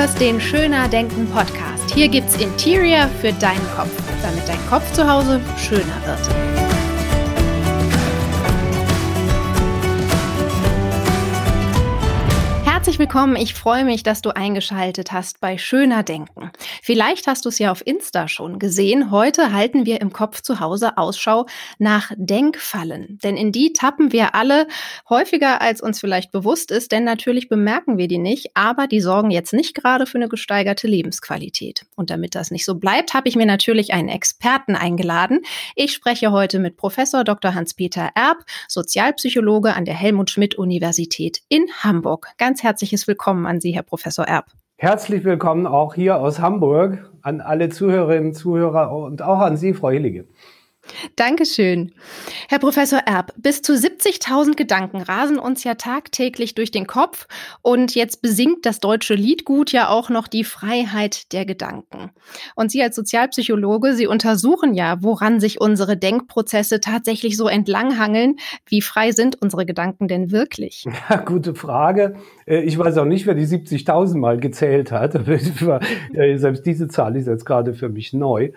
hörst den Schöner Denken Podcast. Hier gibt's Interior für deinen Kopf, damit dein Kopf zu Hause schöner wird. Willkommen. Ich freue mich, dass du eingeschaltet hast bei Schöner Denken. Vielleicht hast du es ja auf Insta schon gesehen. Heute halten wir im Kopf zu Hause Ausschau nach Denkfallen. Denn in die tappen wir alle häufiger, als uns vielleicht bewusst ist. Denn natürlich bemerken wir die nicht, aber die sorgen jetzt nicht gerade für eine gesteigerte Lebensqualität. Und damit das nicht so bleibt, habe ich mir natürlich einen Experten eingeladen. Ich spreche heute mit Professor Dr. Hans-Peter Erb, Sozialpsychologe an der Helmut Schmidt Universität in Hamburg. Ganz herzlich herzliches Willkommen an Sie, Herr Professor Erb. Herzlich willkommen auch hier aus Hamburg an alle Zuhörerinnen und Zuhörer und auch an Sie, Frau Hillige. Dankeschön. Herr Professor Erb, bis zu 70.000 Gedanken rasen uns ja tagtäglich durch den Kopf und jetzt besingt das deutsche Liedgut ja auch noch die Freiheit der Gedanken. Und Sie als Sozialpsychologe, Sie untersuchen ja, woran sich unsere Denkprozesse tatsächlich so entlanghangeln. Wie frei sind unsere Gedanken denn wirklich? Ja, gute Frage. Äh, ich weiß auch nicht, wer die 70.000 mal gezählt hat. Selbst diese Zahl ist jetzt gerade für mich neu.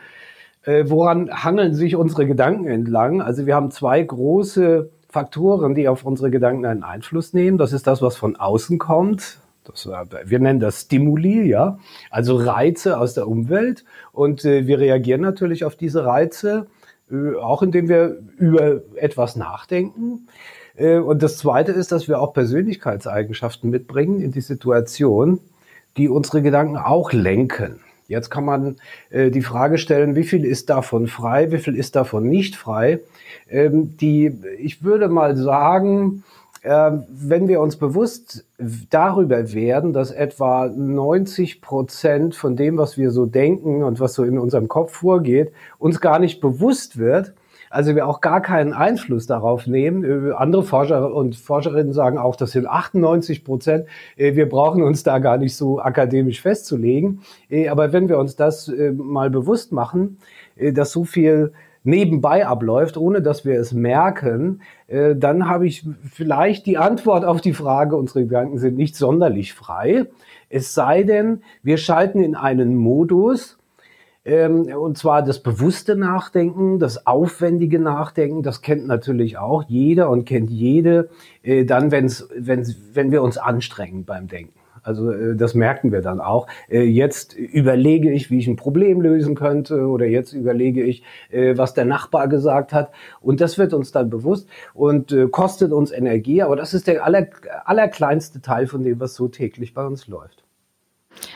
Äh, woran hangeln sich unsere Gedanken entlang? Also wir haben zwei große Faktoren, die auf unsere Gedanken einen Einfluss nehmen. Das ist das, was von außen kommt. Das, äh, wir nennen das Stimuli, ja, also Reize aus der Umwelt. Und äh, wir reagieren natürlich auf diese Reize, äh, auch indem wir über etwas nachdenken. Äh, und das Zweite ist, dass wir auch Persönlichkeitseigenschaften mitbringen in die Situation, die unsere Gedanken auch lenken. Jetzt kann man äh, die Frage stellen, wie viel ist davon frei, wie viel ist davon nicht frei. Ähm, die, ich würde mal sagen, äh, wenn wir uns bewusst darüber werden, dass etwa 90 Prozent von dem, was wir so denken und was so in unserem Kopf vorgeht, uns gar nicht bewusst wird, also wir auch gar keinen Einfluss darauf nehmen. Äh, andere Forscher und Forscherinnen sagen auch, das sind 98 Prozent. Äh, wir brauchen uns da gar nicht so akademisch festzulegen. Äh, aber wenn wir uns das mal bewusst machen, dass so viel nebenbei abläuft, ohne dass wir es merken, dann habe ich vielleicht die Antwort auf die Frage, unsere Gedanken sind nicht sonderlich frei. Es sei denn, wir schalten in einen Modus, ähm, und zwar das bewusste Nachdenken, das aufwendige Nachdenken, das kennt natürlich auch jeder und kennt jede, äh, dann, wenn's, wenn's, wenn wir uns anstrengen beim Denken. Also äh, das merken wir dann auch. Äh, jetzt überlege ich, wie ich ein Problem lösen könnte oder jetzt überlege ich, äh, was der Nachbar gesagt hat. Und das wird uns dann bewusst und kostet uns Energie. Aber das ist der aller, allerkleinste Teil von dem, was so täglich bei uns läuft.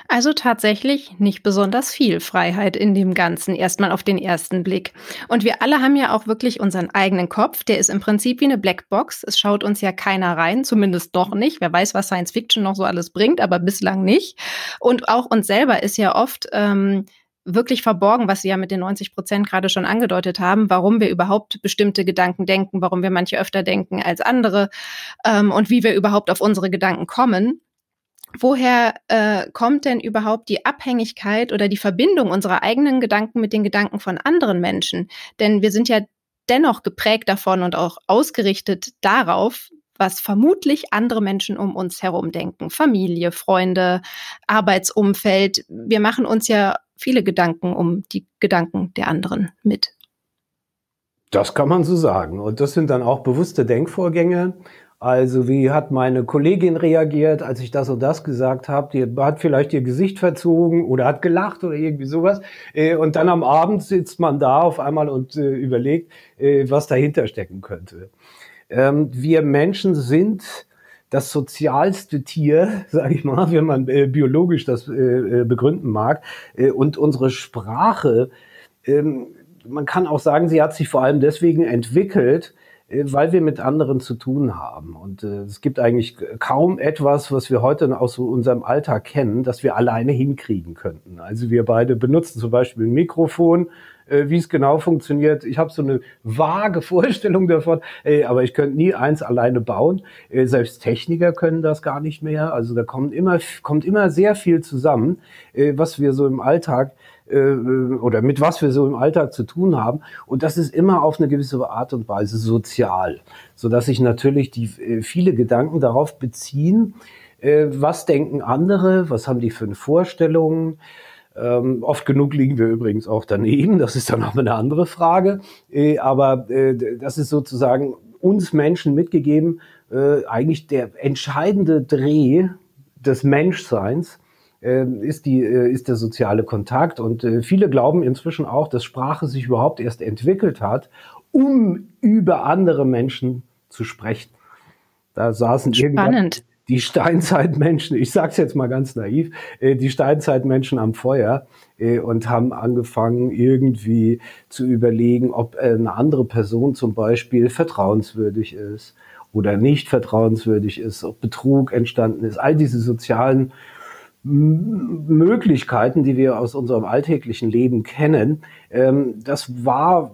Also tatsächlich nicht besonders viel Freiheit in dem Ganzen, erstmal auf den ersten Blick. Und wir alle haben ja auch wirklich unseren eigenen Kopf, der ist im Prinzip wie eine Blackbox. Es schaut uns ja keiner rein, zumindest doch nicht. Wer weiß, was Science Fiction noch so alles bringt, aber bislang nicht. Und auch uns selber ist ja oft ähm, wirklich verborgen, was Sie ja mit den 90 Prozent gerade schon angedeutet haben, warum wir überhaupt bestimmte Gedanken denken, warum wir manche öfter denken als andere ähm, und wie wir überhaupt auf unsere Gedanken kommen woher äh, kommt denn überhaupt die Abhängigkeit oder die Verbindung unserer eigenen Gedanken mit den Gedanken von anderen Menschen? Denn wir sind ja dennoch geprägt davon und auch ausgerichtet darauf, was vermutlich andere Menschen um uns herum denken. Familie, Freunde, Arbeitsumfeld. Wir machen uns ja viele Gedanken um die Gedanken der anderen mit. Das kann man so sagen. Und das sind dann auch bewusste Denkvorgänge. Also wie hat meine Kollegin reagiert, als ich das und das gesagt habe? Die hat vielleicht ihr Gesicht verzogen oder hat gelacht oder irgendwie sowas. Äh, und dann am Abend sitzt man da auf einmal und äh, überlegt, äh, was dahinter stecken könnte. Ähm, wir Menschen sind das sozialste Tier, sage ich mal, wenn man biologisch das begründen mag. und unsere Sprache, ähm, man kann auch sagen, sie hat sich vor allem deswegen entwickelt, weil wir mit anderen zu tun haben. Und äh, es gibt eigentlich kaum etwas, was wir heute aus unserem Alltag kennen, das wir alleine hinkriegen könnten. Also wir beide benutzen zum Beispiel ein Mikrofon, äh, wie es genau funktioniert. Ich habe so eine vage Vorstellung davon, äh, aber ich könnte nie eins alleine bauen. Äh, selbst Techniker können das gar nicht mehr. Also da kommt immer, kommt immer sehr viel zusammen, äh, was wir so im Alltag äh, oder mit was wir so im Alltag zu tun haben. Und das ist immer auf eine gewisse Art und Weise sozial, so dass sich natürlich die äh, viele Gedanken darauf beziehen, äh, was denken andere, was haben die für Vorstellungen. Ähm, oft genug liegen wir übrigens auch daneben, das ist dann auch eine andere Frage. Äh, aber äh, das ist sozusagen uns Menschen mitgegeben, äh, eigentlich der entscheidende Dreh des Menschseins ist, die, äh, ist der soziale Kontakt. Und äh, viele glauben inzwischen auch, dass Sprache sich überhaupt erst entwickelt hat, um über andere Menschen zu sprechen. Da saßen Spannend. die Steinzeitmenschen, ich sage es jetzt mal ganz naiv, äh, die Steinzeitmenschen am Feuer äh, und haben angefangen irgendwie zu überlegen, ob äh, eine andere Person zum Beispiel vertrauenswürdig ist oder nicht vertrauenswürdig ist, ob Betrug entstanden ist. All diese sozialen Möglichkeiten, die wir aus unserem alltäglichen Leben kennen, ähm, das war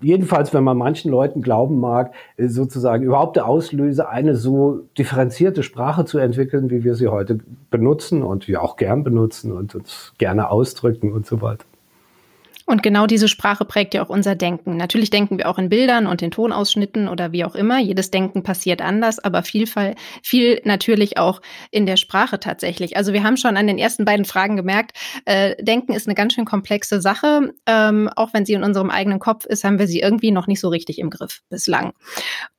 jedenfalls, wenn man manchen Leuten glauben mag, äh, sozusagen überhaupt der Auslöser, eine so differenzierte Sprache zu entwickeln, wie wir sie heute benutzen und wir auch gern benutzen und uns gerne ausdrücken und so weiter. Und genau diese Sprache prägt ja auch unser Denken. Natürlich denken wir auch in Bildern und in Tonausschnitten oder wie auch immer. Jedes Denken passiert anders, aber viel, viel natürlich auch in der Sprache tatsächlich. Also wir haben schon an den ersten beiden Fragen gemerkt, äh, Denken ist eine ganz schön komplexe Sache. Ähm, auch wenn sie in unserem eigenen Kopf ist, haben wir sie irgendwie noch nicht so richtig im Griff bislang.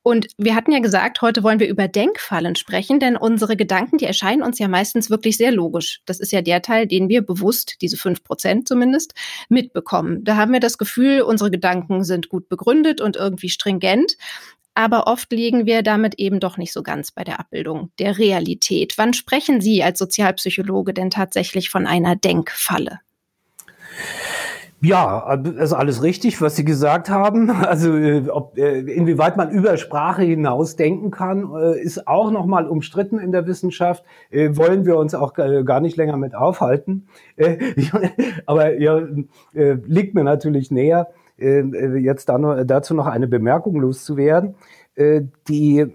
Und wir hatten ja gesagt, heute wollen wir über Denkfallen sprechen, denn unsere Gedanken, die erscheinen uns ja meistens wirklich sehr logisch. Das ist ja der Teil, den wir bewusst, diese fünf Prozent zumindest, mitbekommen. Da haben wir das Gefühl, unsere Gedanken sind gut begründet und irgendwie stringent. Aber oft liegen wir damit eben doch nicht so ganz bei der Abbildung der Realität. Wann sprechen Sie als Sozialpsychologe denn tatsächlich von einer Denkfalle? Ja, also alles richtig, was Sie gesagt haben. Also äh, ob, äh, inwieweit man über Sprache hinaus denken kann, äh, ist auch nochmal umstritten in der Wissenschaft. Wollen wir uns auch gar nicht länger mit aufhalten. Aber ja, liegt mir natürlich näher, jetzt dazu noch eine Bemerkung loszuwerden. Die,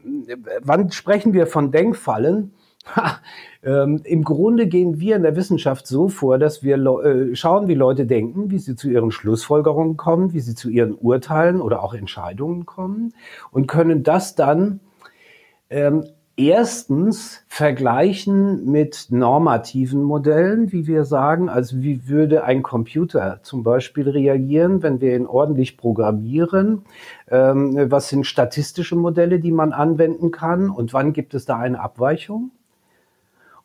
wann sprechen wir von Denkfallen? Ähm, Im Grunde gehen wir in der Wissenschaft so vor, dass wir äh, schauen, wie Leute denken, wie sie zu ihren Schlussfolgerungen kommen, wie sie zu ihren Urteilen oder auch Entscheidungen kommen und können das dann ähm, erstens vergleichen mit normativen Modellen, wie wir sagen, also wie würde ein Computer zum Beispiel reagieren, wenn wir ihn ordentlich programmieren, ähm, was sind statistische Modelle, die man anwenden kann? Und wann gibt es da eine Abweichung?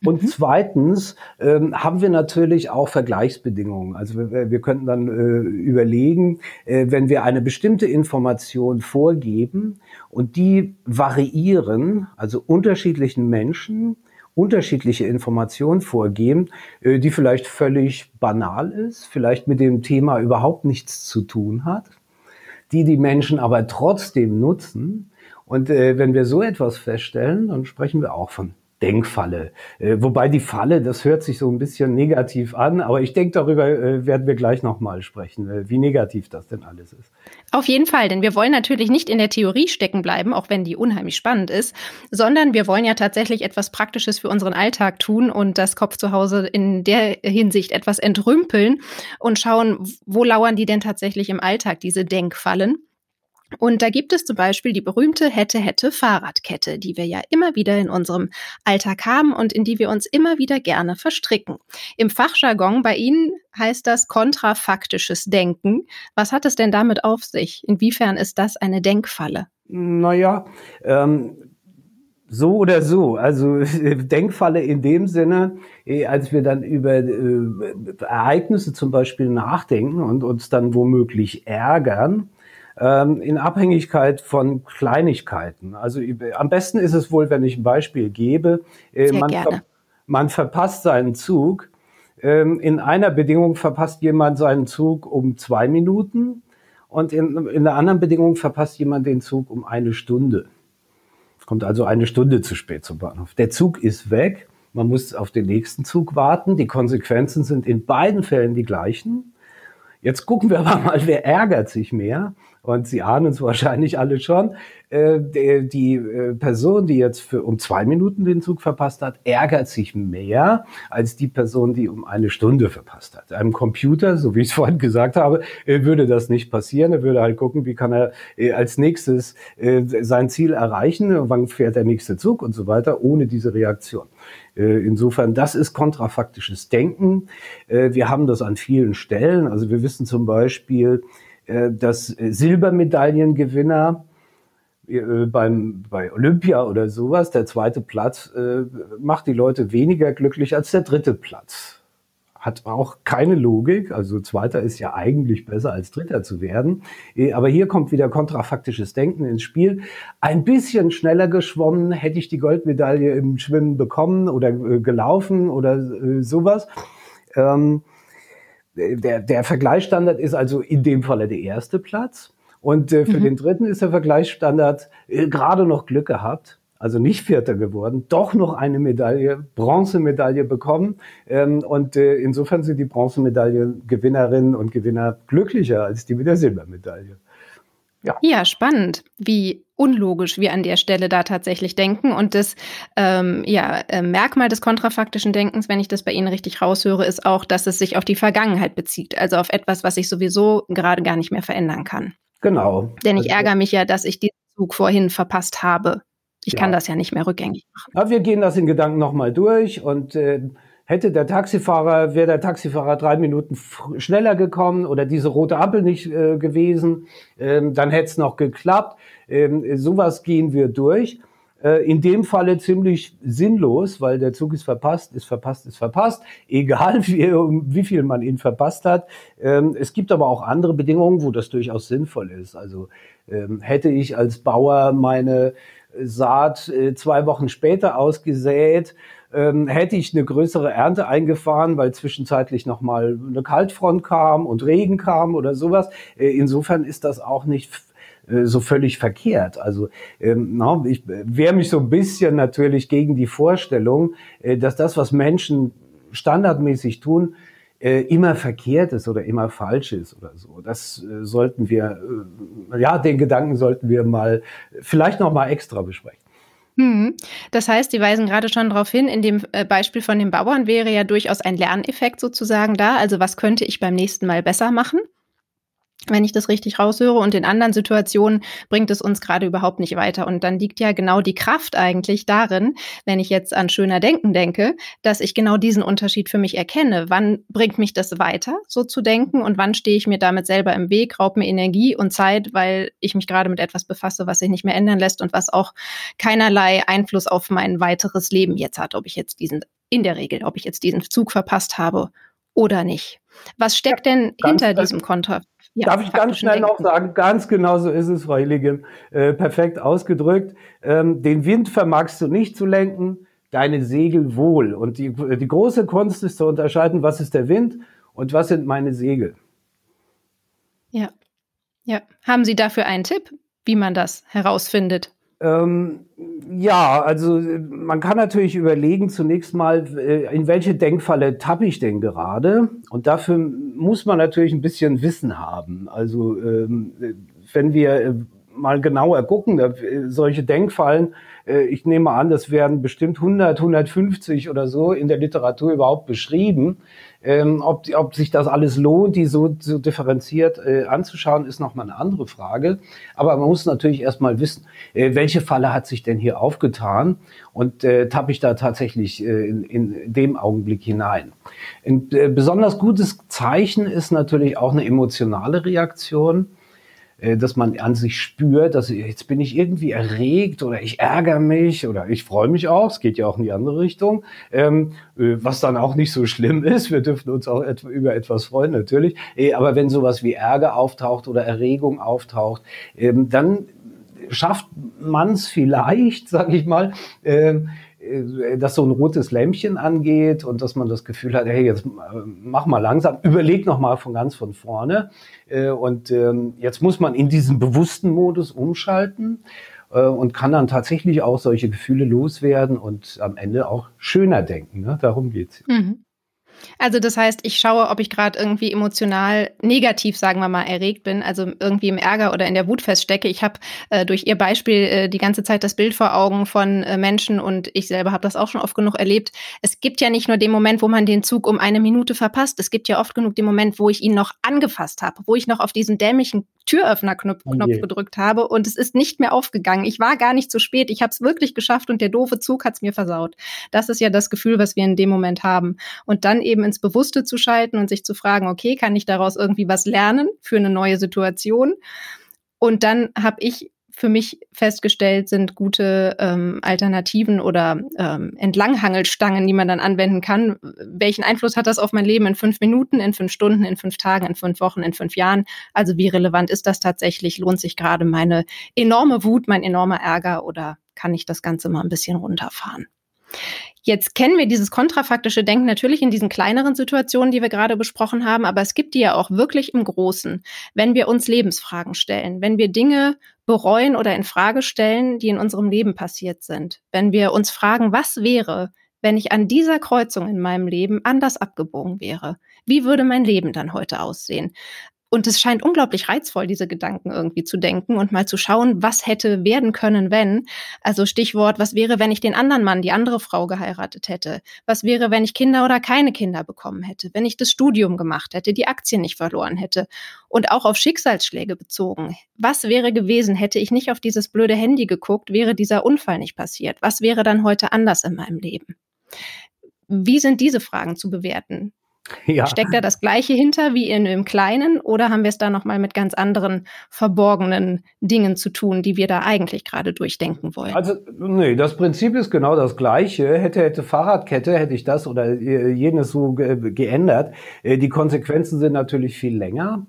Und mhm. zweitens ähm, haben wir natürlich auch Vergleichsbedingungen. Also wir, wir könnten dann äh, überlegen, äh, wenn wir eine bestimmte Information vorgeben und die variieren, also unterschiedlichen Menschen, unterschiedliche Informationen vorgeben, äh, die vielleicht völlig banal ist, vielleicht mit dem Thema überhaupt nichts zu tun hat, die die Menschen aber trotzdem nutzen. Und äh, wenn wir so etwas feststellen, dann sprechen wir auch von Denkfalle. Äh, wobei die Falle, das hört sich so ein bisschen negativ an, aber ich denke, darüber äh, werden wir gleich nochmal sprechen, äh, wie negativ das denn alles ist. Auf jeden Fall, denn wir wollen natürlich nicht in der Theorie stecken bleiben, auch wenn die unheimlich spannend ist, sondern wir wollen ja tatsächlich etwas Praktisches für unseren Alltag tun und das Kopf zu Hause in der Hinsicht etwas entrümpeln und schauen, wo lauern die denn tatsächlich im Alltag, diese Denkfallen. Und da gibt es zum Beispiel die berühmte Hätte-Hätte-Fahrradkette, die wir ja immer wieder in unserem Alltag haben und in die wir uns immer wieder gerne verstricken. Im Fachjargon bei Ihnen heißt das kontrafaktisches Denken. Was hat es denn damit auf sich? Inwiefern ist das eine Denkfalle? Naja, ähm, so oder so. Also Denkfalle in dem Sinne, eh, als wir dann über äh, Ereignisse zum Beispiel nachdenken und uns dann womöglich ärgern, ähm, in Abhängigkeit von Kleinigkeiten. Also am besten ist es wohl, wenn ich ein Beispiel gebe. Äh, man, ver man, verpasst seinen Zug. Ähm, in einer Bedingung verpasst jemand seinen Zug um zwei Minuten und in, in der anderen Bedingung verpasst jemand den Zug um eine Stunde. Kommt also eine Stunde zu spät zum Bahnhof. Der Zug ist weg. Man muss auf den nächsten Zug warten. Die Konsequenzen sind in beiden Fällen die gleichen. Jetzt gucken wir aber mal, wer ärgert sich mehr. Und Sie ahnen es wahrscheinlich alle schon, äh, die, äh, Person, die jetzt für um zwei Minuten den Zug verpasst hat, ärgert sich mehr als die Person, die um eine Stunde verpasst hat. Einem Computer, so wie ich es vorhin gesagt habe, äh, würde das nicht passieren. Er würde halt gucken, wie kann er äh, als nächstes äh, sein Ziel erreichen, wann fährt der nächste Zug und so weiter, ohne diese Reaktion. Insofern, das ist kontrafaktisches Denken. Wir haben das an vielen Stellen. Also wir wissen zum Beispiel, dass Silbermedaillengewinner beim, bei Olympia oder sowas, der zweite Platz macht die Leute weniger glücklich als der dritte Platz hat auch keine Logik. Also Zweiter ist ja eigentlich besser als Dritter zu werden. Aber hier kommt wieder kontrafaktisches Denken ins Spiel. Ein bisschen schneller geschwommen, hätte ich die Goldmedaille im Schwimmen bekommen oder äh, gelaufen oder äh, sowas. Ähm, der, der Vergleichsstandard ist also in dem Falle der erste Platz. Und äh, für mhm. den dritten ist der Vergleichsstandard äh, gerade noch Glück gehabt also nicht Vierter geworden, doch noch eine Medaille, Bronzemedaille bekommen. Ähm, und äh, insofern sind die Bronzemedaille-Gewinnerinnen und Gewinner glücklicher als die mit der Silbermedaille. Ja. ja, spannend, wie unlogisch wir an der Stelle da tatsächlich denken. Und das ähm, ja, äh, Merkmal des kontrafaktischen Denkens, wenn ich das bei Ihnen richtig raushöre, ist auch, dass es sich auf die Vergangenheit bezieht, also auf etwas, was ich sowieso gerade gar nicht mehr verändern kann. Genau. Denn ich also, ärgere mich ja, dass ich diesen Zug vorhin verpasst habe. Ich ja. kann das ja nicht mehr rückgängig machen. Aber wir gehen das in Gedanken nochmal durch und äh, hätte der Taxifahrer, wäre der Taxifahrer drei Minuten schneller gekommen oder diese rote Ampel nicht äh, gewesen, ähm, dann hätte es noch geklappt. Ähm, sowas gehen wir durch. Äh, in dem Falle ziemlich sinnlos, weil der Zug ist verpasst, ist verpasst, ist verpasst, egal wie, wie viel man ihn verpasst hat. Ähm, es gibt aber auch andere Bedingungen, wo das durchaus sinnvoll ist. Also ähm, hätte ich als Bauer meine Saat äh, zwei Wochen später ausgesät, ähm, hätte ich eine größere Ernte eingefahren, weil zwischenzeitlich nochmal eine Kaltfront kam und Regen kam oder sowas. Äh, insofern ist das auch nicht äh, so völlig verkehrt. Also ähm, ich wehre mich so ein bisschen natürlich gegen die Vorstellung, äh, dass das, was Menschen standardmäßig tun, äh, immer verkehrt ist oder immer falsch ist oder so. Das äh, sollten wir, äh, ja, den Gedanken sollten wir mal vielleicht noch mal extra besprechen. Hm. Das heißt, Sie weisen gerade schon darauf hin, in dem Beispiel von den Bauern wäre ja durchaus ein Lerneffekt sozusagen da. Also was könnte ich beim nächsten Mal besser machen? Wenn ich das richtig raushöre. Und in anderen Situationen bringt es uns gerade überhaupt nicht weiter. Und dann liegt ja genau die Kraft eigentlich darin, wenn ich jetzt an schöner Denken denke, dass ich genau diesen Unterschied für mich erkenne. Wann bringt mich das weiter, so zu denken? Und wann stehe ich mir damit selber im Weg, raubt mir Energie und Zeit, weil ich mich gerade mit etwas befasse, was sich nicht mehr ändern lässt und was auch keinerlei Einfluss auf mein weiteres Leben jetzt hat, ob ich jetzt diesen, in der Regel, ob ich jetzt diesen Zug verpasst habe oder nicht. Was steckt denn ja, hinter diesem Konter? Ja, Darf ich ganz schnell noch sagen, ganz genau so ist es, Frau Hilligem, äh, perfekt ausgedrückt. Ähm, den Wind vermagst du nicht zu lenken, deine Segel wohl. Und die, die große Kunst ist zu unterscheiden, was ist der Wind und was sind meine Segel. Ja, ja. Haben Sie dafür einen Tipp, wie man das herausfindet? Ähm, ja, also man kann natürlich überlegen zunächst mal, äh, in welche Denkfalle tappe ich denn gerade? Und dafür muss man natürlich ein bisschen Wissen haben. Also ähm, wenn wir äh, mal genauer gucken, solche Denkfallen, äh, ich nehme an, das werden bestimmt 100, 150 oder so in der Literatur überhaupt beschrieben. Ähm, ob, ob sich das alles lohnt, die so, so differenziert äh, anzuschauen, ist nochmal eine andere Frage. Aber man muss natürlich erstmal wissen, äh, welche Falle hat sich denn hier aufgetan und äh, tappe ich da tatsächlich äh, in, in dem Augenblick hinein. Ein äh, besonders gutes Zeichen ist natürlich auch eine emotionale Reaktion. Äh, dass man an sich spürt, dass jetzt bin ich irgendwie erregt oder ich ärgere mich oder ich freue mich auch. Es geht ja auch in die andere Richtung, ähm, äh, was dann auch nicht so schlimm ist. Wir dürfen uns auch et über etwas freuen natürlich. Äh, aber wenn sowas wie Ärger auftaucht oder Erregung auftaucht, ähm, dann schafft man es vielleicht, sag ich mal. Ähm, äh, dass so ein rotes Lämpchen angeht und dass man das Gefühl hat, hey, jetzt äh, mach mal langsam, überleg noch mal von ganz von vorne. Äh, und ähm, jetzt muss man in diesen bewussten Modus umschalten und kann dann tatsächlich auch solche Gefühle loswerden und am Ende auch schöner denken. Ne? Darum geht's. Mhm. Also das heißt, ich schaue, ob ich gerade irgendwie emotional negativ, sagen wir mal, erregt bin, also irgendwie im Ärger oder in der Wut feststecke. Ich habe äh, durch Ihr Beispiel äh, die ganze Zeit das Bild vor Augen von äh, Menschen und ich selber habe das auch schon oft genug erlebt. Es gibt ja nicht nur den Moment, wo man den Zug um eine Minute verpasst. Es gibt ja oft genug den Moment, wo ich ihn noch angefasst habe, wo ich noch auf diesen dämlichen Türöffnerknopf oh Knopf gedrückt habe und es ist nicht mehr aufgegangen. Ich war gar nicht zu spät. Ich habe es wirklich geschafft und der doofe Zug hat es mir versaut. Das ist ja das Gefühl, was wir in dem Moment haben. Und dann eben ins Bewusste zu schalten und sich zu fragen, okay, kann ich daraus irgendwie was lernen für eine neue Situation? Und dann habe ich für mich festgestellt, sind gute ähm, Alternativen oder ähm, Entlanghangelstangen, die man dann anwenden kann. Welchen Einfluss hat das auf mein Leben in fünf Minuten, in fünf Stunden, in fünf Tagen, in fünf Wochen, in fünf Jahren? Also wie relevant ist das tatsächlich? Lohnt sich gerade meine enorme Wut, mein enormer Ärger oder kann ich das Ganze mal ein bisschen runterfahren? Jetzt kennen wir dieses kontrafaktische Denken natürlich in diesen kleineren Situationen, die wir gerade besprochen haben, aber es gibt die ja auch wirklich im Großen. Wenn wir uns Lebensfragen stellen, wenn wir Dinge bereuen oder in Frage stellen, die in unserem Leben passiert sind, wenn wir uns fragen, was wäre, wenn ich an dieser Kreuzung in meinem Leben anders abgebogen wäre? Wie würde mein Leben dann heute aussehen? Und es scheint unglaublich reizvoll, diese Gedanken irgendwie zu denken und mal zu schauen, was hätte werden können, wenn. Also Stichwort, was wäre, wenn ich den anderen Mann, die andere Frau geheiratet hätte? Was wäre, wenn ich Kinder oder keine Kinder bekommen hätte? Wenn ich das Studium gemacht hätte, die Aktien nicht verloren hätte? Und auch auf Schicksalsschläge bezogen. Was wäre gewesen, hätte ich nicht auf dieses blöde Handy geguckt, wäre dieser Unfall nicht passiert? Was wäre dann heute anders in meinem Leben? Wie sind diese Fragen zu bewerten? Ja. Steckt da das Gleiche hinter wie in dem Kleinen oder haben wir es da nochmal mit ganz anderen verborgenen Dingen zu tun, die wir da eigentlich gerade durchdenken wollen? Also, nee, das Prinzip ist genau das Gleiche. Hätte, hätte Fahrradkette, hätte ich das oder jenes so geändert. Äh, die Konsequenzen sind natürlich viel länger.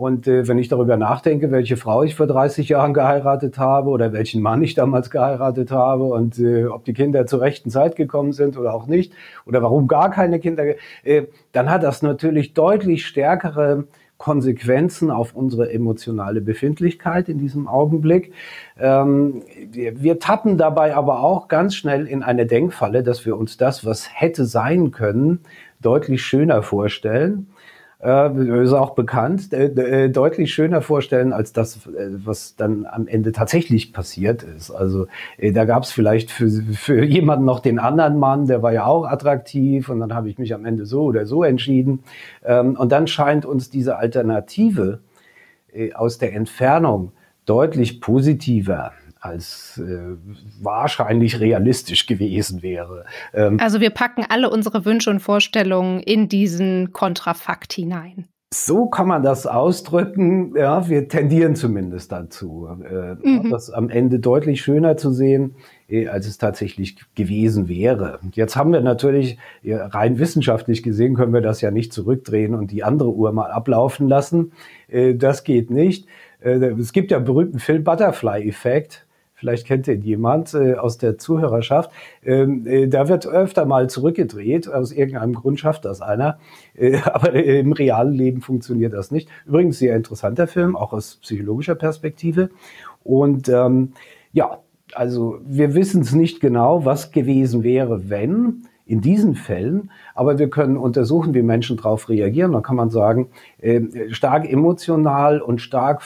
Und äh, wenn ich darüber nachdenke, welche Frau ich vor 30 Jahren geheiratet habe oder welchen Mann ich damals geheiratet habe und äh, ob die Kinder zur rechten Zeit gekommen sind oder auch nicht oder warum gar keine Kinder, äh, dann hat das natürlich deutlich stärkere Konsequenzen auf unsere emotionale Befindlichkeit in diesem Augenblick. Ähm, wir, wir tappen dabei aber auch ganz schnell in eine Denkfalle, dass wir uns das, was hätte sein können, deutlich schöner vorstellen äh, ist auch bekannt, äh, äh, deutlich schöner vorstellen als das, äh, was dann am Ende tatsächlich passiert ist. Also äh, da gab es vielleicht für, für jemanden noch den anderen Mann, der war ja auch attraktiv und dann habe ich mich am Ende so oder so entschieden. Ähm, und dann scheint uns diese Alternative äh, aus der Entfernung deutlich positiver als äh, wahrscheinlich realistisch gewesen wäre. Ähm, also wir packen alle unsere Wünsche und Vorstellungen in diesen Kontrafakt hinein. So kann man das ausdrücken. Ja, wir tendieren zumindest dazu, äh, mhm. das am Ende deutlich schöner zu sehen, äh, als es tatsächlich gewesen wäre. Jetzt haben wir natürlich rein wissenschaftlich gesehen, können wir das ja nicht zurückdrehen und die andere Uhr mal ablaufen lassen. Äh, das geht nicht. Äh, es gibt ja berühmten Film Butterfly-Effekt vielleicht kennt ihn jemand äh, aus der Zuhörerschaft, ähm, äh, da wird öfter mal zurückgedreht, aus irgendeinem Grund schafft das einer, äh, aber im realen Leben funktioniert das nicht. Übrigens sehr interessanter Film, auch aus psychologischer Perspektive. Und ähm, ja, also wir wissen es nicht genau, was gewesen wäre, wenn in diesen Fällen, aber wir können untersuchen, wie Menschen darauf reagieren. Da kann man sagen, äh, stark emotional und stark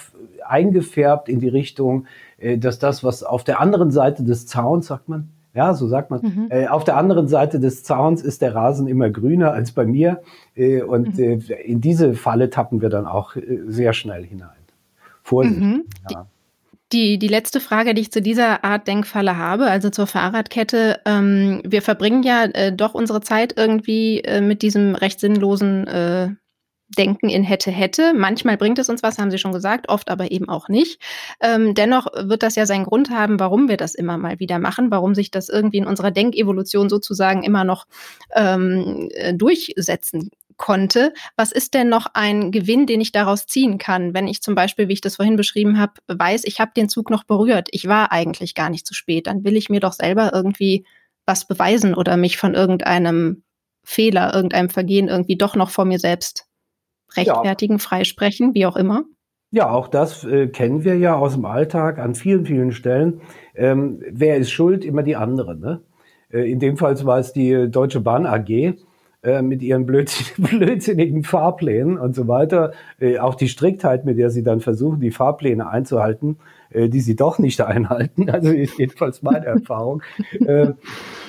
eingefärbt in die Richtung, dass das, was auf der anderen Seite des Zauns, sagt man, ja, so sagt man. Mhm. Äh, auf der anderen Seite des Zauns ist der Rasen immer grüner als bei mir. Äh, und mhm. äh, in diese Falle tappen wir dann auch äh, sehr schnell hinein. Vorsicht. Mhm. Ja. Die, die letzte Frage, die ich zu dieser Art Denkfalle habe, also zur Fahrradkette. Ähm, wir verbringen ja äh, doch unsere Zeit irgendwie äh, mit diesem recht sinnlosen äh, Denken in hätte, hätte. Manchmal bringt es uns was, haben Sie schon gesagt, oft aber eben auch nicht. Ähm, dennoch wird das ja seinen Grund haben, warum wir das immer mal wieder machen, warum sich das irgendwie in unserer Denkevolution sozusagen immer noch ähm, äh, durchsetzen konnte. Was ist denn noch ein Gewinn, den ich daraus ziehen kann, wenn ich zum Beispiel, wie ich das vorhin beschrieben habe, weiß, ich habe den Zug noch berührt, ich war eigentlich gar nicht zu spät, dann will ich mir doch selber irgendwie was beweisen oder mich von irgendeinem Fehler, irgendeinem Vergehen irgendwie doch noch vor mir selbst rechtfertigen, ja. freisprechen, wie auch immer? Ja, auch das äh, kennen wir ja aus dem Alltag an vielen, vielen Stellen. Ähm, wer ist schuld? Immer die andere. Ne? Äh, in dem Fall war es die Deutsche Bahn AG. äh, mit ihren blödsinnigen Fahrplänen und so weiter, äh, auch die Striktheit, mit der sie dann versuchen, die Fahrpläne einzuhalten, äh, die sie doch nicht einhalten. Also ist jedenfalls meine Erfahrung. Äh,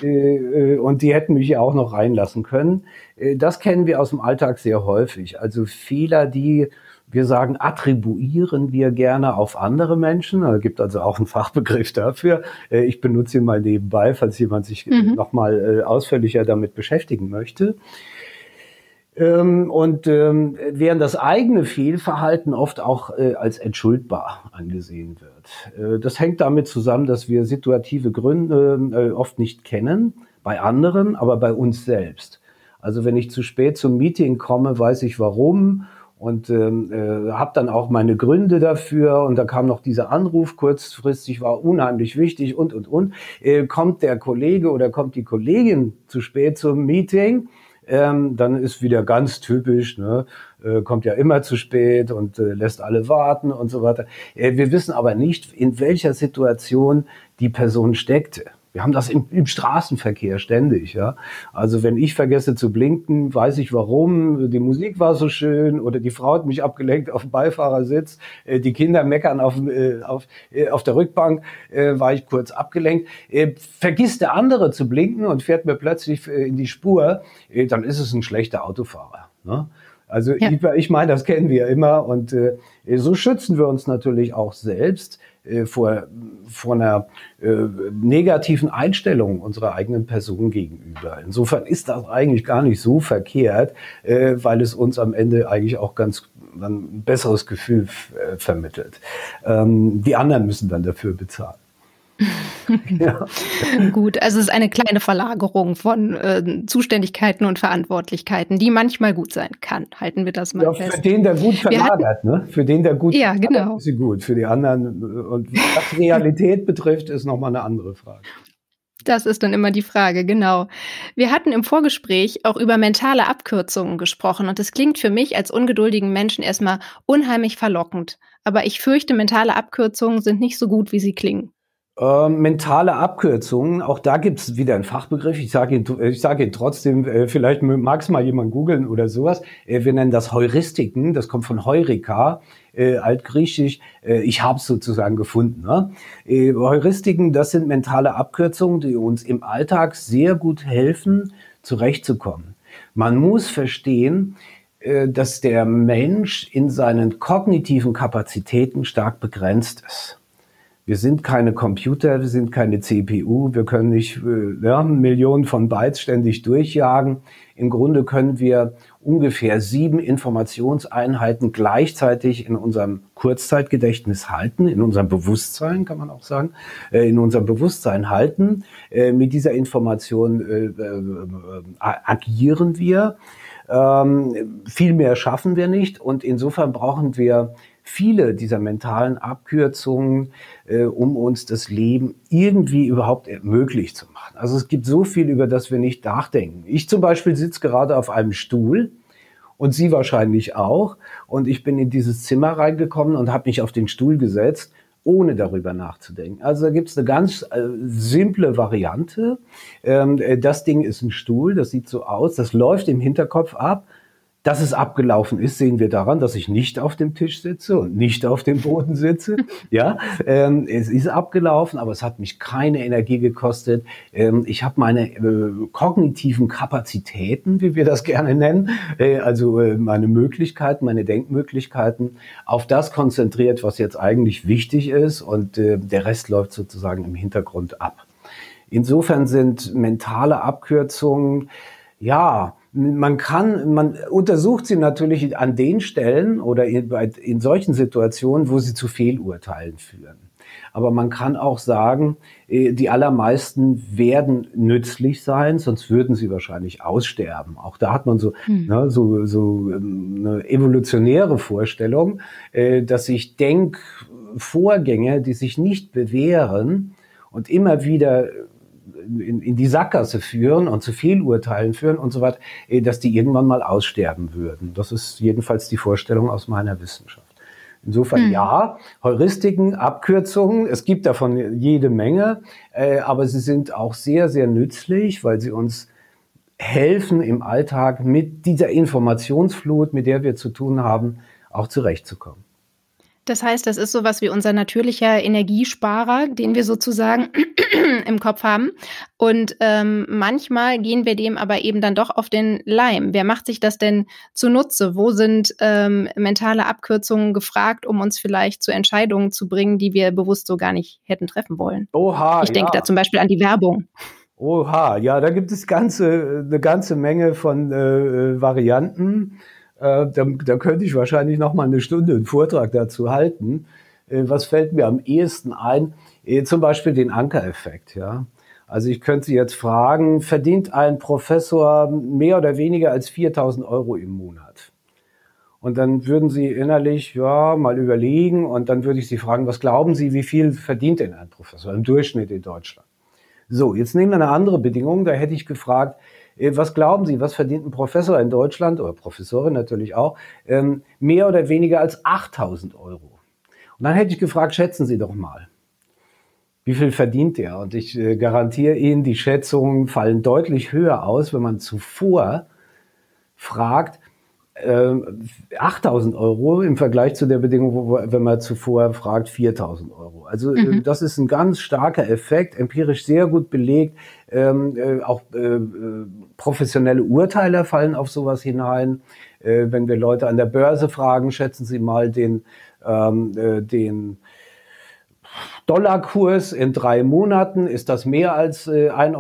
äh, und die hätten mich ja auch noch reinlassen können. Äh, das kennen wir aus dem Alltag sehr häufig. Also Fehler, die wir sagen, attribuieren wir gerne auf andere Menschen. Da gibt also auch einen Fachbegriff dafür. Äh, ich benutze ihn mal nebenbei, falls jemand sich mhm. nochmal ausführlicher damit beschäftigen möchte. Ähm, und ähm, während das eigene Fehlverhalten oft auch äh, als entschuldbar angesehen wird. Äh, das hängt damit zusammen, dass wir situative Gründe äh, oft nicht kennen, bei anderen, aber bei uns selbst. Also wenn ich zu spät zum Meeting komme, weiß ich warum und ähm, äh, habe dann auch meine Gründe dafür und da kam noch dieser Anruf kurzfristig war unheimlich wichtig und und und äh, kommt der Kollege oder kommt die Kollegin zu spät zum Meeting ähm, dann ist wieder ganz typisch, ne, äh, kommt ja immer zu spät und äh, lässt alle warten und so weiter. Äh, wir wissen aber nicht, in welcher Situation die Person steckte. Wir haben das im, im, Straßenverkehr ständig, ja. Also wenn ich vergesse zu blinken, weiß ich warum. Die Musik war so schön oder die Frau hat mich abgelenkt auf dem Beifahrersitz. Äh, die Kinder meckern auf, äh, auf, äh, auf der Rückbank, äh, war ich kurz abgelenkt. Äh, vergisst der andere zu blinken und fährt mir plötzlich äh, in die Spur, äh, dann ist es ein schlechter Autofahrer. Ne? Also ja. ich, ich meine, das kennen wir immer und äh, so schützen wir uns natürlich auch selbst äh, vor, vor einer äh, negativen Einstellung unserer eigenen Person gegenüber. Insofern ist das eigentlich gar nicht so verkehrt, äh, weil es uns am Ende eigentlich auch ganz ein besseres Gefühl äh, vermittelt. Ähm, die anderen müssen dann dafür bezahlen. ja. Gut, also es ist eine kleine Verlagerung von äh, Zuständigkeiten und Verantwortlichkeiten, die manchmal gut sein kann. Halten wir das mal ja, fest. Für den, der gut verlagert, hatten, ne? Für den, der gut ja, genau. ist sie gut. Für die anderen, und was Realität betrifft, ist nochmal eine andere Frage. Das ist dann immer die Frage, genau. Wir hatten im Vorgespräch auch über mentale Abkürzungen gesprochen und es klingt für mich als ungeduldigen Menschen erstmal unheimlich verlockend. Aber ich fürchte, mentale Abkürzungen sind nicht so gut, wie sie klingen. Äh, mentale Abkürzungen, auch da gibt es wieder einen Fachbegriff. Ich sage ihn, ich sage ihn trotzdem, äh, vielleicht mag es mal jemand googeln oder sowas. Äh, wir nennen das Heuristiken, das kommt von Heurika, äh, altgriechisch. Äh, ich habe es sozusagen gefunden. Ne? Äh, Heuristiken, das sind mentale Abkürzungen, die uns im Alltag sehr gut helfen, zurechtzukommen. Man muss verstehen, äh, dass der Mensch in seinen kognitiven Kapazitäten stark begrenzt ist. Wir sind keine Computer, wir sind keine CPU, wir können nicht äh, ja, Millionen von Bytes ständig durchjagen. Im Grunde können wir ungefähr sieben Informationseinheiten gleichzeitig in unserem Kurzzeitgedächtnis halten, in unserem Bewusstsein, kann man auch sagen, äh, in unserem Bewusstsein halten. Äh, mit dieser Information agieren wir. Ähm, viel mehr schaffen wir nicht und insofern brauchen wir viele dieser mentalen Abkürzungen, äh, um uns das Leben irgendwie überhaupt möglich zu machen. Also es gibt so viel, über das wir nicht nachdenken. Ich zum Beispiel sitze gerade auf einem Stuhl und Sie wahrscheinlich auch. Und ich bin in dieses Zimmer reingekommen und habe mich auf den Stuhl gesetzt, ohne darüber nachzudenken. Also da gibt es eine ganz äh, simple Variante. Ähm, äh, das Ding ist ein Stuhl, das sieht so aus, das läuft im Hinterkopf ab dass es abgelaufen ist, sehen wir daran, dass ich nicht auf dem Tisch sitze und nicht auf dem Boden sitze. ja, ähm, es ist abgelaufen, aber es hat mich keine Energie gekostet. Ähm, ich habe meine äh, kognitiven Kapazitäten, wie wir das gerne nennen, äh, also äh, meine Möglichkeiten, meine Denkmöglichkeiten, auf das konzentriert, was jetzt eigentlich wichtig ist und äh, der Rest läuft sozusagen im Hintergrund ab. Insofern sind mentale Abkürzungen, ja, man kann, man untersucht sie natürlich an den Stellen oder in, in solchen Situationen, wo sie zu Fehlurteilen führen. Aber man kann auch sagen, äh, die allermeisten werden nützlich sein, sonst würden sie wahrscheinlich aussterben. Auch da hat man so, hm. ne, so, so ähm, eine evolutionäre Vorstellung, äh, dass sich Denkvorgänge, die sich nicht bewähren und immer wieder in, in die Sackgasse führen und zu Fehlurteilen führen und so weiter, eh, dass die irgendwann mal aussterben würden. Das ist jedenfalls die Vorstellung aus meiner Wissenschaft. Insofern mhm. ja, Heuristiken, Abkürzungen, es gibt davon jede Menge, äh, aber sie sind auch sehr, sehr nützlich, weil sie uns helfen im Alltag mit dieser Informationsflut, mit der wir zu tun haben, auch zurechtzukommen. Das heißt, das ist sowas wie unser natürlicher Energiesparer, den wir sozusagen im Kopf haben. Und ähm, manchmal gehen wir dem aber eben dann doch auf den Leim. Wer macht sich das denn zunutze? Wo sind ähm, mentale Abkürzungen gefragt, um uns vielleicht zu Entscheidungen zu bringen, die wir bewusst so gar nicht hätten treffen wollen? Oha. Ich denke ja. da zum Beispiel an die Werbung. Oha, ja, da gibt es ganze, eine ganze Menge von äh, Varianten. Äh, da, da könnte ich wahrscheinlich noch mal eine Stunde einen Vortrag dazu halten. Äh, was fällt mir am ehesten ein? Äh, zum Beispiel den Ankereffekt, ja. Also ich könnte Sie jetzt fragen, verdient ein Professor mehr oder weniger als 4000 Euro im Monat? Und dann würden Sie innerlich, ja, mal überlegen und dann würde ich Sie fragen, was glauben Sie, wie viel verdient denn ein Professor im Durchschnitt in Deutschland? So, jetzt nehmen wir eine andere Bedingung. Da hätte ich gefragt, was glauben Sie, was verdient ein Professor in Deutschland oder Professorin natürlich auch, ähm, mehr oder weniger als 8000 Euro? Und dann hätte ich gefragt, schätzen Sie doch mal. Wie viel verdient er? Und ich äh, garantiere Ihnen, die Schätzungen fallen deutlich höher aus, wenn man zuvor fragt, 8000 ähm, Euro im Vergleich zu der Bedingung, wo, wenn man zuvor fragt, 4000 Euro. Also äh, mhm. das ist ein ganz starker Effekt, empirisch sehr gut belegt. Ähm, äh, auch äh, äh, professionelle Urteiler fallen auf sowas hinein. Äh, wenn wir Leute an der Börse fragen, schätzen Sie mal den, ähm, äh, den Dollarkurs in drei Monaten, ist das mehr als äh, 1,18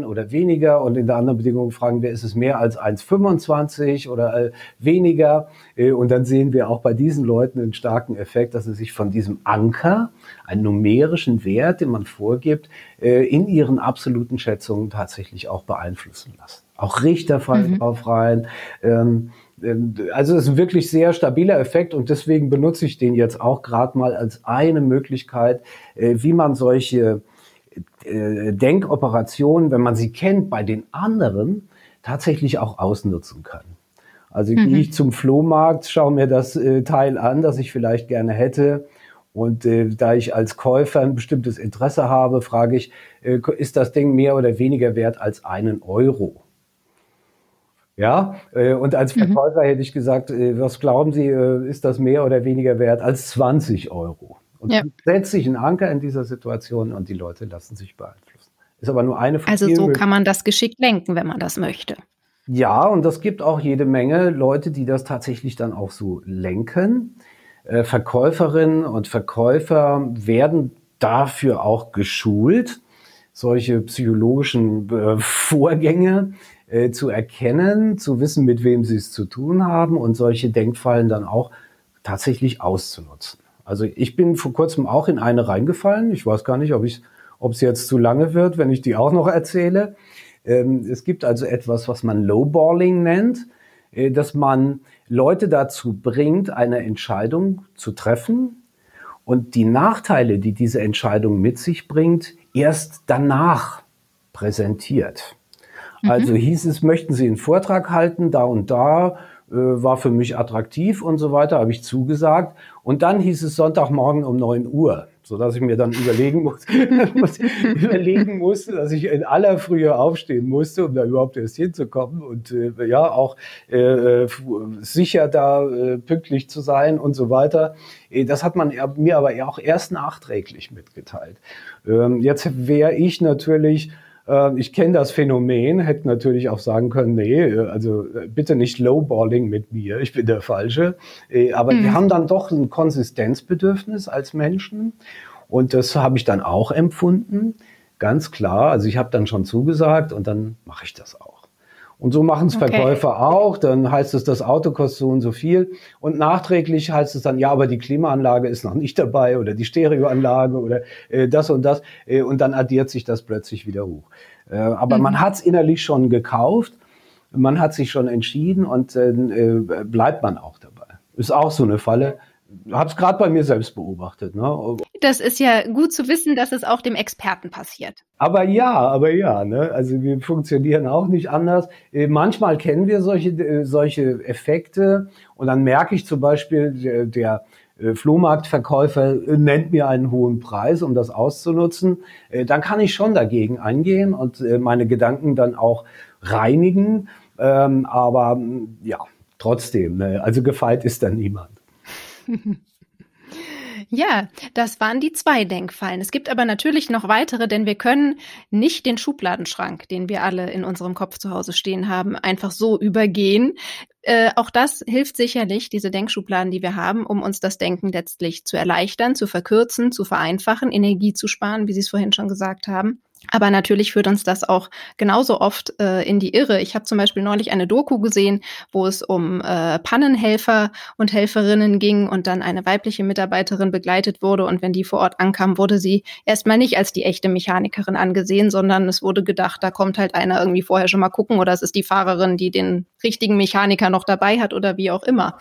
Euro oder weniger? Und in der anderen Bedingung fragen wir, ist es mehr als 1,25 oder äh, weniger? Äh, und dann sehen wir auch bei diesen Leuten einen starken Effekt, dass sie sich von diesem Anker, einen numerischen Wert, den man vorgibt, äh, in ihren absoluten Schätzungen tatsächlich auch beeinflussen lassen. Auch Richter fallen mhm. drauf rein. Ähm, also es ist ein wirklich sehr stabiler Effekt und deswegen benutze ich den jetzt auch gerade mal als eine Möglichkeit, äh, wie man solche äh, Denkoperationen, wenn man sie kennt, bei den anderen tatsächlich auch ausnutzen kann. Also mhm. gehe ich zum Flohmarkt, schaue mir das äh, Teil an, das ich vielleicht gerne hätte. Und äh, da ich als Käufer ein bestimmtes Interesse habe, frage ich, äh, ist das Ding mehr oder weniger wert als einen Euro? Ja, äh, und als mhm. Verkäufer mhm. hätte ich gesagt, äh, was glauben Sie, äh, ist das mehr oder weniger wert als 20 Euro? Und ja. setzt sich ein Anker in dieser Situation und die Leute lassen sich beeinflussen. Ist aber nur eine von Also so kann man das geschickt lenken, wenn man das möchte. Ja, und das gibt auch jede Menge Leute, die das tatsächlich dann auch so lenken. Verkäuferinnen und Verkäufer werden dafür auch geschult, solche psychologischen Vorgänge äh, zu erkennen, zu wissen, mit wem sie es zu tun haben und solche Denkfallen dann auch tatsächlich auszunutzen. Also ich bin vor kurzem auch in eine reingefallen. Ich weiß gar nicht, ob ich, ob es jetzt zu lange wird, wenn ich die auch noch erzähle. Ähm, es gibt also etwas, was man Lowballing nennt, äh, dass man Leute dazu bringt, eine Entscheidung zu treffen und die Nachteile, die diese Entscheidung mit sich bringt, erst danach präsentiert. Mhm. Also hieß es, möchten Sie einen Vortrag halten, da und da, äh, war für mich attraktiv und so weiter, habe ich zugesagt. Und dann hieß es Sonntagmorgen um neun Uhr, so dass ich mir dann überlegen muss, überlegen musste, dass ich in aller Frühe aufstehen musste, um da überhaupt erst hinzukommen und äh, ja auch äh, äh sicher da äh, pünktlich zu sein und so weiter. Äh, das hat man mir aber auch erst nachträglich mitgeteilt. Ähm, jetzt wäre ich natürlich ich kenne das Phänomen, hätte natürlich auch sagen können, nee, also äh, bitte nicht Lowballing mit mir, ich bin der Falsche. Äh, aber mhm. wir haben dann doch ein Konsistenzbedürfnis als Menschen und das habe ich dann auch empfunden, ganz klar. Also ich habe dann schon zugesagt und dann mache ich das auch. Und so machen es okay. Verkäufer auch. Dann heißt es, das Auto kostet so und so viel. Und nachträglich heißt es dann, ja, aber die Klimaanlage ist noch nicht dabei oder die Stereoanlage oder äh, das und das. Äh, und dann addiert sich das plötzlich wieder hoch. Äh, aber mhm. man hat es innerlich schon gekauft. Man hat sich schon entschieden und äh, bleibt man auch dabei. Ist auch so eine Falle habe es gerade bei mir selbst beobachtet. Ne? Das ist ja gut zu wissen, dass es auch dem Experten passiert. Aber ja, aber ja, ne? also wir funktionieren auch nicht anders. Äh, manchmal kennen wir solche, äh, solche Effekte und dann merke ich zum Beispiel, der, der äh, Flohmarktverkäufer äh, nennt mir einen hohen Preis, um das auszunutzen, äh, dann kann ich schon dagegen eingehen und äh, meine Gedanken dann auch reinigen. Ähm, aber ja, trotzdem, ne? also gefeit ist da niemand. Ja, das waren die zwei Denkfallen. Es gibt aber natürlich noch weitere, denn wir können nicht den Schubladenschrank, den wir alle in unserem Kopf zu Hause stehen haben, einfach so übergehen. Äh, auch das hilft sicherlich, diese Denkschubladen, die wir haben, um uns das Denken letztlich zu erleichtern, zu verkürzen, zu vereinfachen, Energie zu sparen, wie Sie es vorhin schon gesagt haben. Aber natürlich führt uns das auch genauso oft äh, in die Irre. Ich habe zum Beispiel neulich eine Doku gesehen, wo es um äh, Pannenhelfer und Helferinnen ging und dann eine weibliche Mitarbeiterin begleitet wurde. Und wenn die vor Ort ankam, wurde sie erstmal nicht als die echte Mechanikerin angesehen, sondern es wurde gedacht, da kommt halt einer irgendwie vorher schon mal gucken oder es ist die Fahrerin, die den richtigen Mechaniker noch dabei hat oder wie auch immer.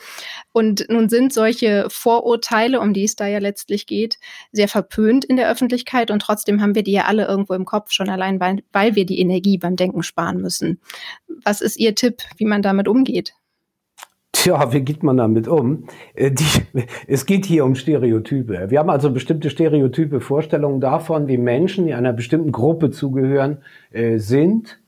Und nun sind solche Vorurteile, um die es da ja letztlich geht, sehr verpönt in der Öffentlichkeit und trotzdem haben wir die ja alle irgendwo im Kopf, schon allein, weil, weil wir die Energie beim Denken sparen müssen. Was ist Ihr Tipp, wie man damit umgeht? Tja, wie geht man damit um? Äh, die, es geht hier um Stereotype. Wir haben also bestimmte stereotype Vorstellungen davon, wie Menschen, die einer bestimmten Gruppe zugehören, äh, sind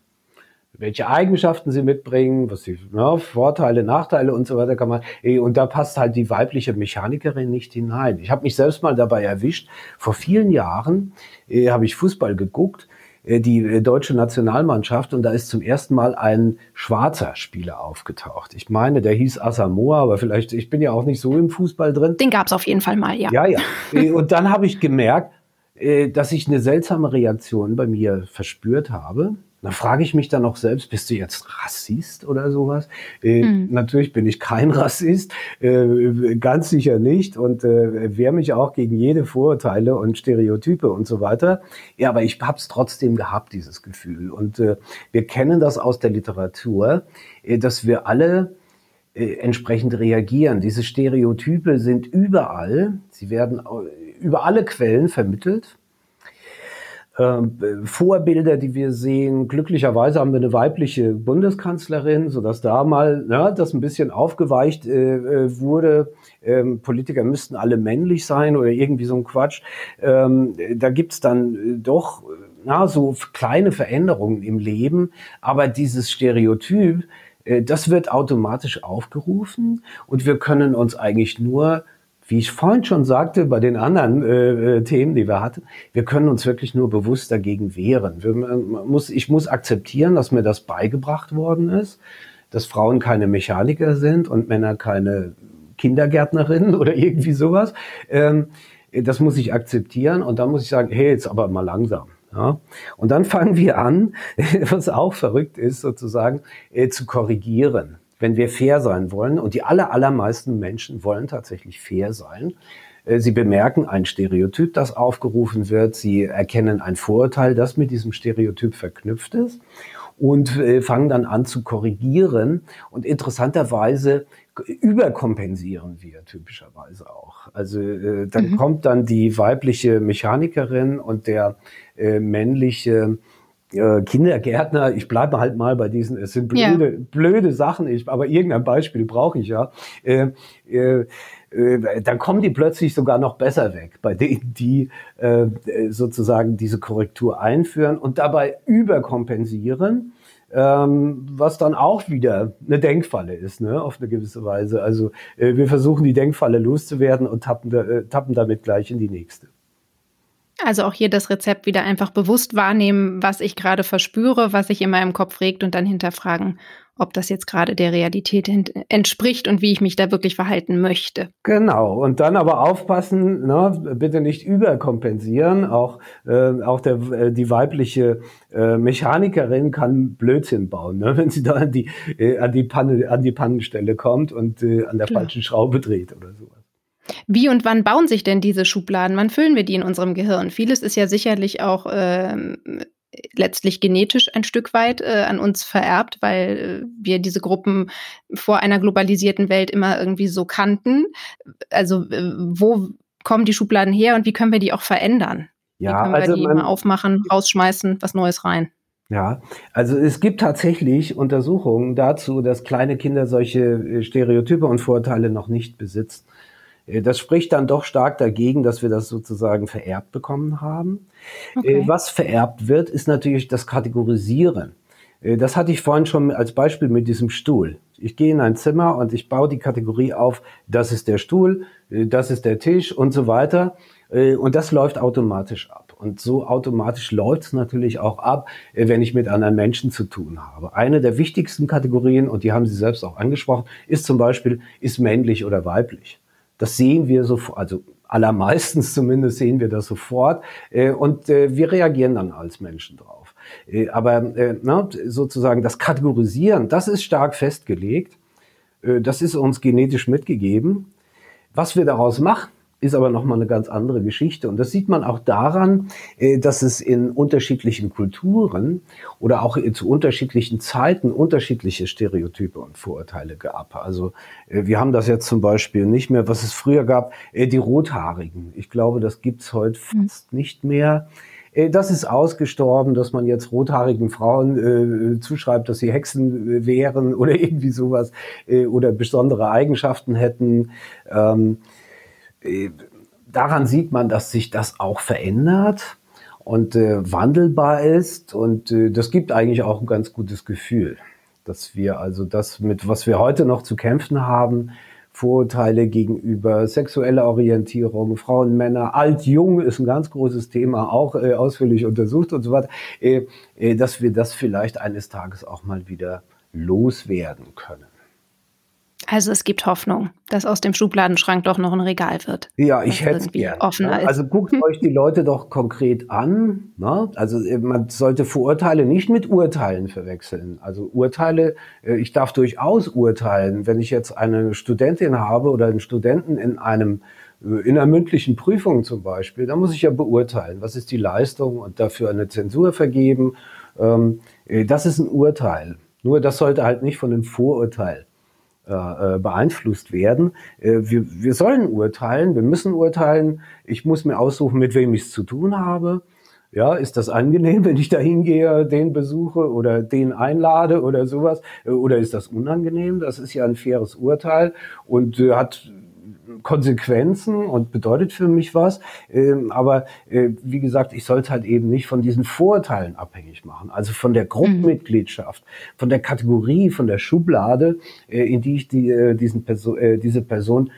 welche Eigenschaften sie mitbringen, was sie, ne, Vorteile, Nachteile und so weiter kann man. Und da passt halt die weibliche Mechanikerin nicht hinein. Ich habe mich selbst mal dabei erwischt. Vor vielen Jahren äh, habe ich Fußball geguckt, äh, die deutsche Nationalmannschaft, und da ist zum ersten Mal ein schwarzer Spieler aufgetaucht. Ich meine, der hieß Asamoah, aber vielleicht, ich bin ja auch nicht so im Fußball drin. Den gab es auf jeden Fall mal, ja. Ja, ja. Und dann habe ich gemerkt, dass ich eine seltsame Reaktion bei mir verspürt habe. Da frage ich mich dann auch selbst, bist du jetzt Rassist oder sowas? Äh, hm. Natürlich bin ich kein Rassist, äh, ganz sicher nicht und äh, wehre mich auch gegen jede Vorurteile und Stereotype und so weiter. Ja, aber ich habe es trotzdem gehabt, dieses Gefühl. Und äh, wir kennen das aus der Literatur, äh, dass wir alle äh, entsprechend reagieren. Diese Stereotype sind überall, sie werden über alle Quellen vermittelt Vorbilder, die wir sehen. Glücklicherweise haben wir eine weibliche Bundeskanzlerin, so dass da mal ne, das ein bisschen aufgeweicht äh, äh, wurde. Ähm, Politiker müssten alle männlich sein oder irgendwie so ein Quatsch. Ähm, da gibt's dann äh, doch na, so kleine Veränderungen im Leben, aber dieses Stereotyp, äh, das wird automatisch aufgerufen und wir können uns eigentlich nur wie ich vorhin schon sagte, bei den anderen äh, äh, Themen, die wir hatten, wir können uns wirklich nur bewusst dagegen wehren. Wir, muss, ich muss akzeptieren, dass mir das beigebracht worden ist, dass Frauen keine Mechaniker sind und Männer keine Kindergärtnerinnen oder irgendwie sowas. Ähm, das muss ich akzeptieren und dann muss ich sagen, hey, jetzt aber mal langsam. Ja? Und dann fangen wir an, was auch verrückt ist, sozusagen, äh, zu korrigieren wenn wir fair sein wollen, und die aller, allermeisten Menschen wollen tatsächlich fair sein, äh, Sie bemerken ein Stereotyp, das aufgerufen wird. Sie erkennen ein Vorurteil, das mit diesem Stereotyp verknüpft ist und äh, fangen dann an zu korrigieren. Und interessanterweise überkompensieren wir typischerweise auch. Also äh, dann mhm. kommt dann die weibliche Mechanikerin und der männliche äh, Kindergärtner, ich bleibe halt mal bei diesen, es sind blöde, ja. blöde Sachen, ich, aber irgendein Beispiel brauche ich ja. Äh, äh, äh, dann kommen die plötzlich sogar noch besser weg, bei denen, die äh, sozusagen diese Korrektur einführen und dabei überkompensieren, ähm, was dann auch wieder eine Denkfalle ist, ne, auf eine gewisse Weise. Also äh, wir versuchen die Denkfalle loszuwerden und tappen, äh, tappen damit gleich in die nächste. Also auch hier das Rezept wieder einfach bewusst wahrnehmen, was ich gerade verspüre, was sich in meinem Kopf regt und dann hinterfragen, ob das jetzt gerade der Realität entspricht und wie ich mich da wirklich verhalten möchte. Genau, und dann aber aufpassen, ne, bitte nicht überkompensieren. Auch, äh, auch der, äh, die weibliche äh, Mechanikerin kann Blödsinn bauen, ne, wenn sie da an die, äh, an die, Panne, an die Pannenstelle kommt und äh, an der Klar. falschen Schraube dreht oder so. Wie und wann bauen sich denn diese Schubladen? Wann füllen wir die in unserem Gehirn? Vieles ist ja sicherlich auch äh, letztlich genetisch ein Stück weit äh, an uns vererbt, weil äh, wir diese Gruppen vor einer globalisierten Welt immer irgendwie so kannten. Also äh, wo kommen die Schubladen her und wie können wir die auch verändern? Ja, wie können wir also die mal aufmachen, rausschmeißen, was Neues rein? Ja, also es gibt tatsächlich Untersuchungen dazu, dass kleine Kinder solche äh, Stereotype und Vorteile noch nicht besitzen. Äh, das spricht dann doch stark dagegen, dass wir das sozusagen vererbt bekommen haben. Okay. Äh, was vererbt wird, ist natürlich das Kategorisieren. Äh, das hatte ich vorhin schon als Beispiel mit diesem Stuhl. Ich gehe in ein Zimmer und ich baue die Kategorie auf, das ist der Stuhl, das ist der Tisch und so weiter. Und das läuft automatisch ab. Und so automatisch läuft es natürlich auch ab, wenn ich mit anderen Menschen zu tun habe. Eine der wichtigsten Kategorien, und die haben Sie selbst auch angesprochen, ist zum Beispiel, ist männlich oder weiblich. Das sehen wir sofort, also allermeistens zumindest sehen wir das sofort äh, und äh, wir reagieren dann als Menschen drauf. Äh, aber na, sozusagen das Kategorisieren, das ist stark festgelegt. das ist uns genetisch mitgegeben. Was wir daraus machen, ist aber nochmal eine ganz andere Geschichte. Und das sieht man auch daran, äh, dass es in unterschiedlichen Kulturen oder auch zu unterschiedlichen Zeiten unterschiedliche Stereotype und Vorurteile gab. Also äh, wir haben das jetzt zum Beispiel nicht mehr, was es früher gab, äh, die Rothaarigen. Ich glaube, das gibt's heute hm. fast nicht mehr. Das ist ausgestorben, dass man jetzt rothaarigen Frauen äh, zuschreibt, dass sie Hexen wären oder irgendwie sowas äh, oder besondere Eigenschaften hätten. Ähm, äh, daran sieht man, dass sich das auch verändert und äh, wandelbar ist. Und äh, das gibt eigentlich auch ein ganz gutes Gefühl, dass wir also das, mit was wir heute noch zu kämpfen haben, Vorurteile gegenüber sexueller Orientierung, Frauen, Männer, alt, jung ist ein ganz großes Thema, auch äh, ausführlich untersucht und so weiter, äh, äh, dass wir das vielleicht eines Tages auch mal wieder loswerden können. Also es gibt Hoffnung, dass aus dem Schubladenschrank doch noch ein Regal wird. Ja, ich hätte es. Offener ist. Also guckt euch die Leute doch konkret an. Ne? Also äh, man sollte Vorurteile nicht mit Urteilen verwechseln. Also Urteile, äh, ich darf durchaus urteilen, wenn ich jetzt eine Studentin habe oder einen Studenten in einem äh, in einer mündlichen Prüfung zum Beispiel, da muss ich ja beurteilen, was ist die Leistung und dafür eine Zensur vergeben. Ähm, das ist ein Urteil. Nur das sollte halt nicht von einem Vorurteil äh, äh, beeinflusst werden. Äh, wir, wir sollen urteilen, wir müssen urteilen. Ich muss mir aussuchen, mit wem ich es zu tun habe. Ja, ist das angenehm, wenn ich da hingehe, den besuche oder den einlade oder sowas? Oder ist das unangenehm? Das ist ja ein faires Urteil und äh, hat Konsequenzen und bedeutet für mich was. Ähm, aber äh, wie gesagt, ich sollte halt eben nicht von diesen Vorurteilen abhängig machen. Also von der Gruppenmitgliedschaft, von der Kategorie, von der Schublade, äh, in die ich die, äh, diesen Perso äh, diese Person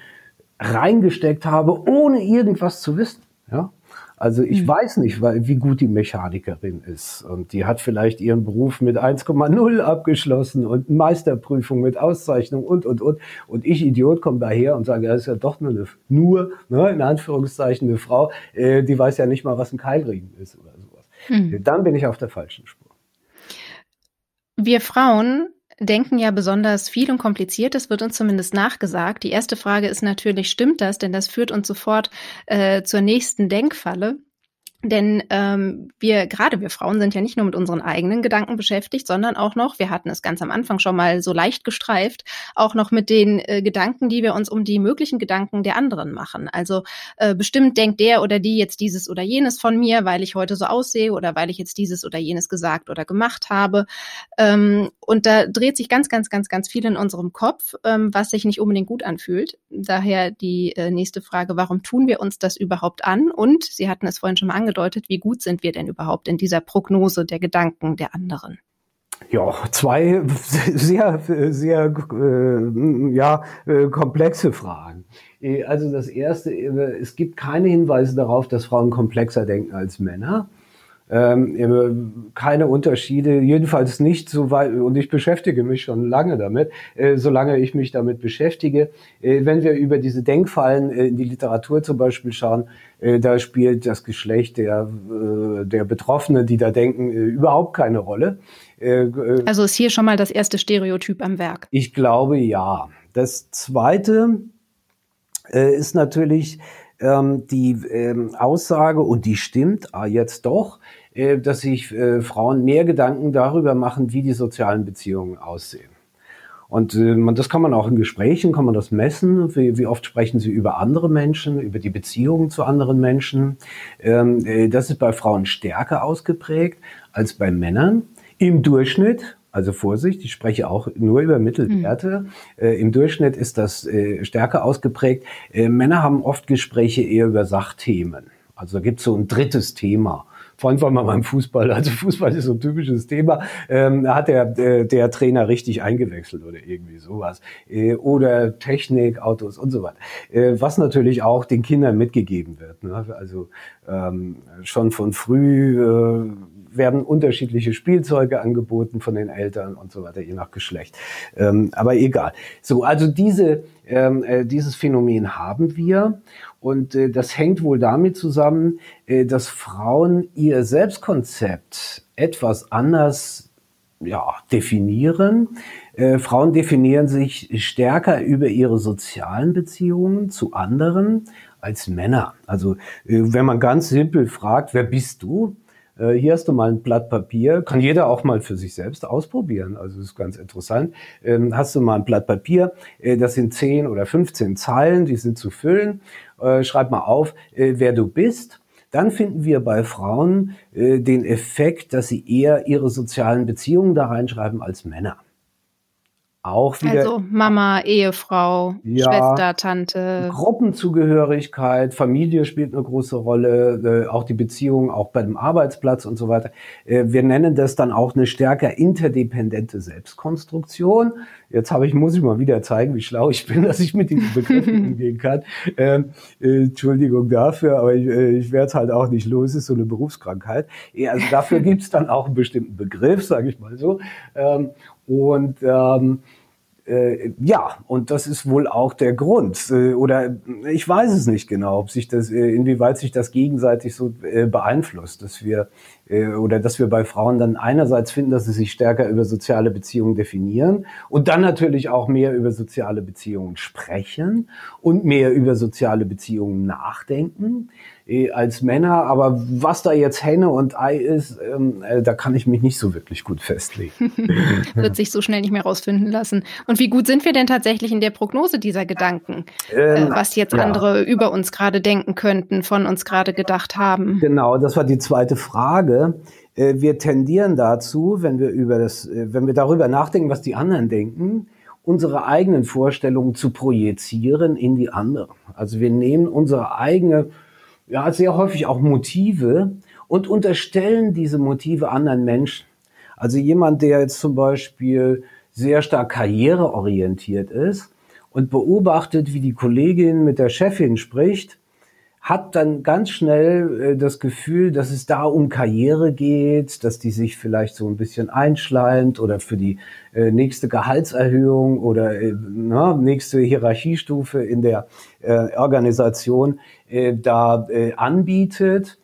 reingesteckt habe, ohne irgendwas zu wissen. Ja? Also ich mhm. weiß nicht, wie gut die Mechanikerin ist. Und die hat vielleicht ihren Beruf mit 1,0 abgeschlossen und Meisterprüfung mit Auszeichnung und, und, und. Und ich, Idiot, komme daher und sage, das ist ja doch nur, eine, nur ne, in Anführungszeichen, eine Frau, äh, die weiß ja nicht mal, was ein Keilriemen ist oder sowas. Mhm. Dann bin ich auf der falschen Spur. Wir Frauen denken ja besonders viel und kompliziert. Das wird uns zumindest nachgesagt. Die erste Frage ist natürlich, stimmt das? Denn das führt uns sofort äh, zur nächsten Denkfalle. Denn ähm, wir, gerade wir Frauen, sind ja nicht nur mit unseren eigenen Gedanken beschäftigt, sondern auch noch, wir hatten es ganz am Anfang schon mal so leicht gestreift, auch noch mit den äh, Gedanken, die wir uns um die möglichen Gedanken der anderen machen. Also äh, bestimmt denkt der oder die jetzt dieses oder jenes von mir, weil ich heute so aussehe oder weil ich jetzt dieses oder jenes gesagt oder gemacht habe. Ähm, und da dreht sich ganz, ganz, ganz, ganz viel in unserem Kopf, ähm, was sich nicht unbedingt gut anfühlt. Daher die äh, nächste Frage, warum tun wir uns das überhaupt an? Und Sie hatten es vorhin schon mal angesprochen, angedeutet, wie gut sind wir denn überhaupt in dieser Prognose der Gedanken der anderen? Ja, zwei sehr, sehr äh, ja, äh, komplexe Fragen. Äh, also das erste, äh, es gibt keine Hinweise darauf, dass Frauen komplexer denken als Männer. Ähm, keine Unterschiede, jedenfalls nicht so weit, und ich beschäftige mich schon lange damit, äh, solange ich mich damit beschäftige. Äh, wenn wir über diese Denkfallen äh, in die Literatur zum Beispiel schauen, äh, da spielt das Geschlecht der, äh, der Betroffenen, die da denken, äh, überhaupt keine Rolle. also ist hier schon mal das erste Stereotyp am Werk? Ich glaube ja. Das zweite ist natürlich, ähm, die ähm, Aussage, und die stimmt ah, jetzt doch, äh, dass sich äh, Frauen mehr Gedanken darüber machen, wie die sozialen Beziehungen aussehen. Und äh, man, das kann man auch in Gesprächen, kann man das messen. Wie, wie oft sprechen sie über andere Menschen, über die Beziehungen zu anderen Menschen. Ähm, äh, das ist bei Frauen stärker ausgeprägt als bei Männern. Im Durchschnitt Also Vorsicht, ich spreche auch nur über Mittelwerte. Mhm. Äh, Im Durchschnitt ist das äh, stärker ausgeprägt. Äh, Männer haben oft Gespräche eher über Sachthemen. Also da gibt es so ein drittes Thema. Vorhin war mal beim Fußball. Also Fußball ist so ein typisches Thema. Ähm, da hat der, der, der Trainer richtig eingewechselt oder irgendwie sowas. Äh, oder Technik, Autos und so weiter. Äh, was natürlich auch den Kindern mitgegeben wird. Ne? Also ähm, schon von früh äh, werden unterschiedliche Spielzeuge angeboten von den Eltern und so weiter, je nach Geschlecht. Ähm, aber egal. So, also diese, ähm, äh, dieses Phänomen haben wir. Und äh, das hängt wohl damit zusammen, äh, dass Frauen ihr Selbstkonzept etwas anders ja, definieren. Äh, Frauen definieren sich stärker über ihre sozialen Beziehungen zu anderen als Männer. Also äh, wenn man ganz simpel fragt, wer bist du? Äh, hier hast du mal ein Blatt Papier, kann jeder auch mal für sich selbst ausprobieren. Also ist ganz interessant. Ähm, hast du mal ein Blatt Papier, äh, das sind 10 oder 15 Zeilen, die sind zu füllen. Äh, schreib mal auf, wer du bist. Dann finden wir bei Frauen den Effekt, dass sie eher ihre sozialen Beziehungen da reinschreiben als Männer auch wieder. Also Mama, Ehefrau, ja, Schwester, Tante. Gruppenzugehörigkeit, Familie spielt eine große Rolle, äh, auch die Beziehung, auch bei dem Arbeitsplatz und so weiter. Äh, wir nennen das dann auch eine stärker interdependente Selbstkonstruktion. Jetzt habe ich, muss ich mal wieder zeigen, wie schlau ich bin, dass ich mit diesen Begriffen umgehen kann. Ähm, äh, Entschuldigung dafür, aber ich, äh, ich werde es halt auch nicht los, es ist so eine Berufskrankheit. Also dafür gibt es dann auch einen bestimmten Begriff, sage ich mal so. Ähm, und ähm, äh, ja, und das ist wohl auch der Grund. Äh, oder ich weiß es nicht genau, ob sich das, äh, inwieweit sich das gegenseitig so äh, beeinflusst, dass wir äh, oder dass wir bei Frauen dann einerseits finden, dass sie sich stärker über soziale Beziehungen definieren und dann natürlich auch mehr über soziale Beziehungen sprechen und mehr über soziale Beziehungen nachdenken. Eh, als Männer. Aber was da jetzt Henne und Ei ist, ähm, äh, da kann ich mich nicht so wirklich gut festlegen. Wird sich so schnell nicht mehr rausfinden lassen. Und wie gut sind wir denn tatsächlich in der Prognose dieser Gedanken, äh, ähm, was jetzt ja. andere über uns gerade denken könnten, von uns gerade gedacht haben? Genau, das war die zweite Frage. Äh, wir tendieren dazu, wenn wir über das, äh, wenn wir darüber nachdenken, was die anderen denken, unsere eigenen Vorstellungen zu projizieren in die anderen. Also wir nehmen unsere eigene ja, sehr häufig auch Motive und unterstellen diese Motive anderen Menschen. Also jemand, der jetzt zum Beispiel sehr stark karriereorientiert ist und beobachtet, wie die Kollegin mit der Chefin spricht, hat dann ganz schnell äh, das Gefühl, dass es da um Karriere geht, dass die sich vielleicht so ein bisschen einschleimt oder für die äh, nächste Gehaltserhöhung oder äh, na, nächste Hierarchiestufe in der äh, Organisation äh, da äh, anbietet.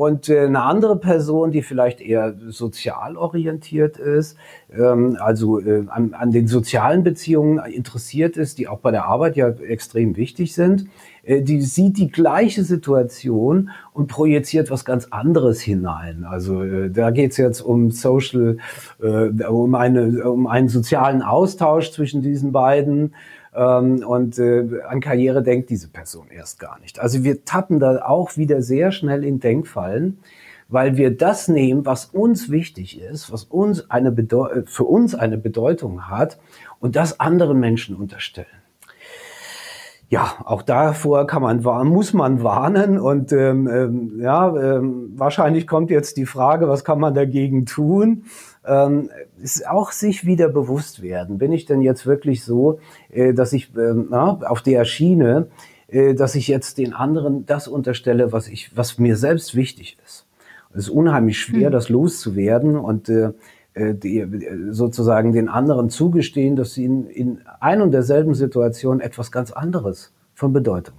Und äh, eine andere Person, die vielleicht eher sozial orientiert ist, ähm, also äh, an, an den sozialen Beziehungen interessiert ist, die auch bei der Arbeit ja extrem wichtig sind, äh, die sieht die gleiche Situation und projiziert was ganz anderes hinein. Also da geht es jetzt um Social, um, eine, um einen sozialen Austausch zwischen diesen beiden. Ähm, und äh, an Karriere denkt diese Person erst gar nicht. Also wir tappen da auch wieder sehr schnell in Denkfallen, weil wir das nehmen, was uns wichtig ist, was uns eine Bedeu für uns eine Bedeutung hat und das anderen Menschen unterstellen ja, auch davor kann man muss man warnen und ähm, ähm, ja, ähm, wahrscheinlich kommt jetzt die Frage, was kann man dagegen tun? Ähm, ist auch sich wieder bewusst werden. Bin ich denn jetzt wirklich so, äh, dass ich ähm, na, auf der Schiene, äh, dass ich jetzt den anderen das unterstelle, was ich, was mir selbst wichtig ist? Es ist unheimlich schwer, hm. das loszuwerden und äh, äh, die, sozusagen den anderen zugestehen, dass sie in, in ein und derselben Situation etwas ganz anderes von Bedeutung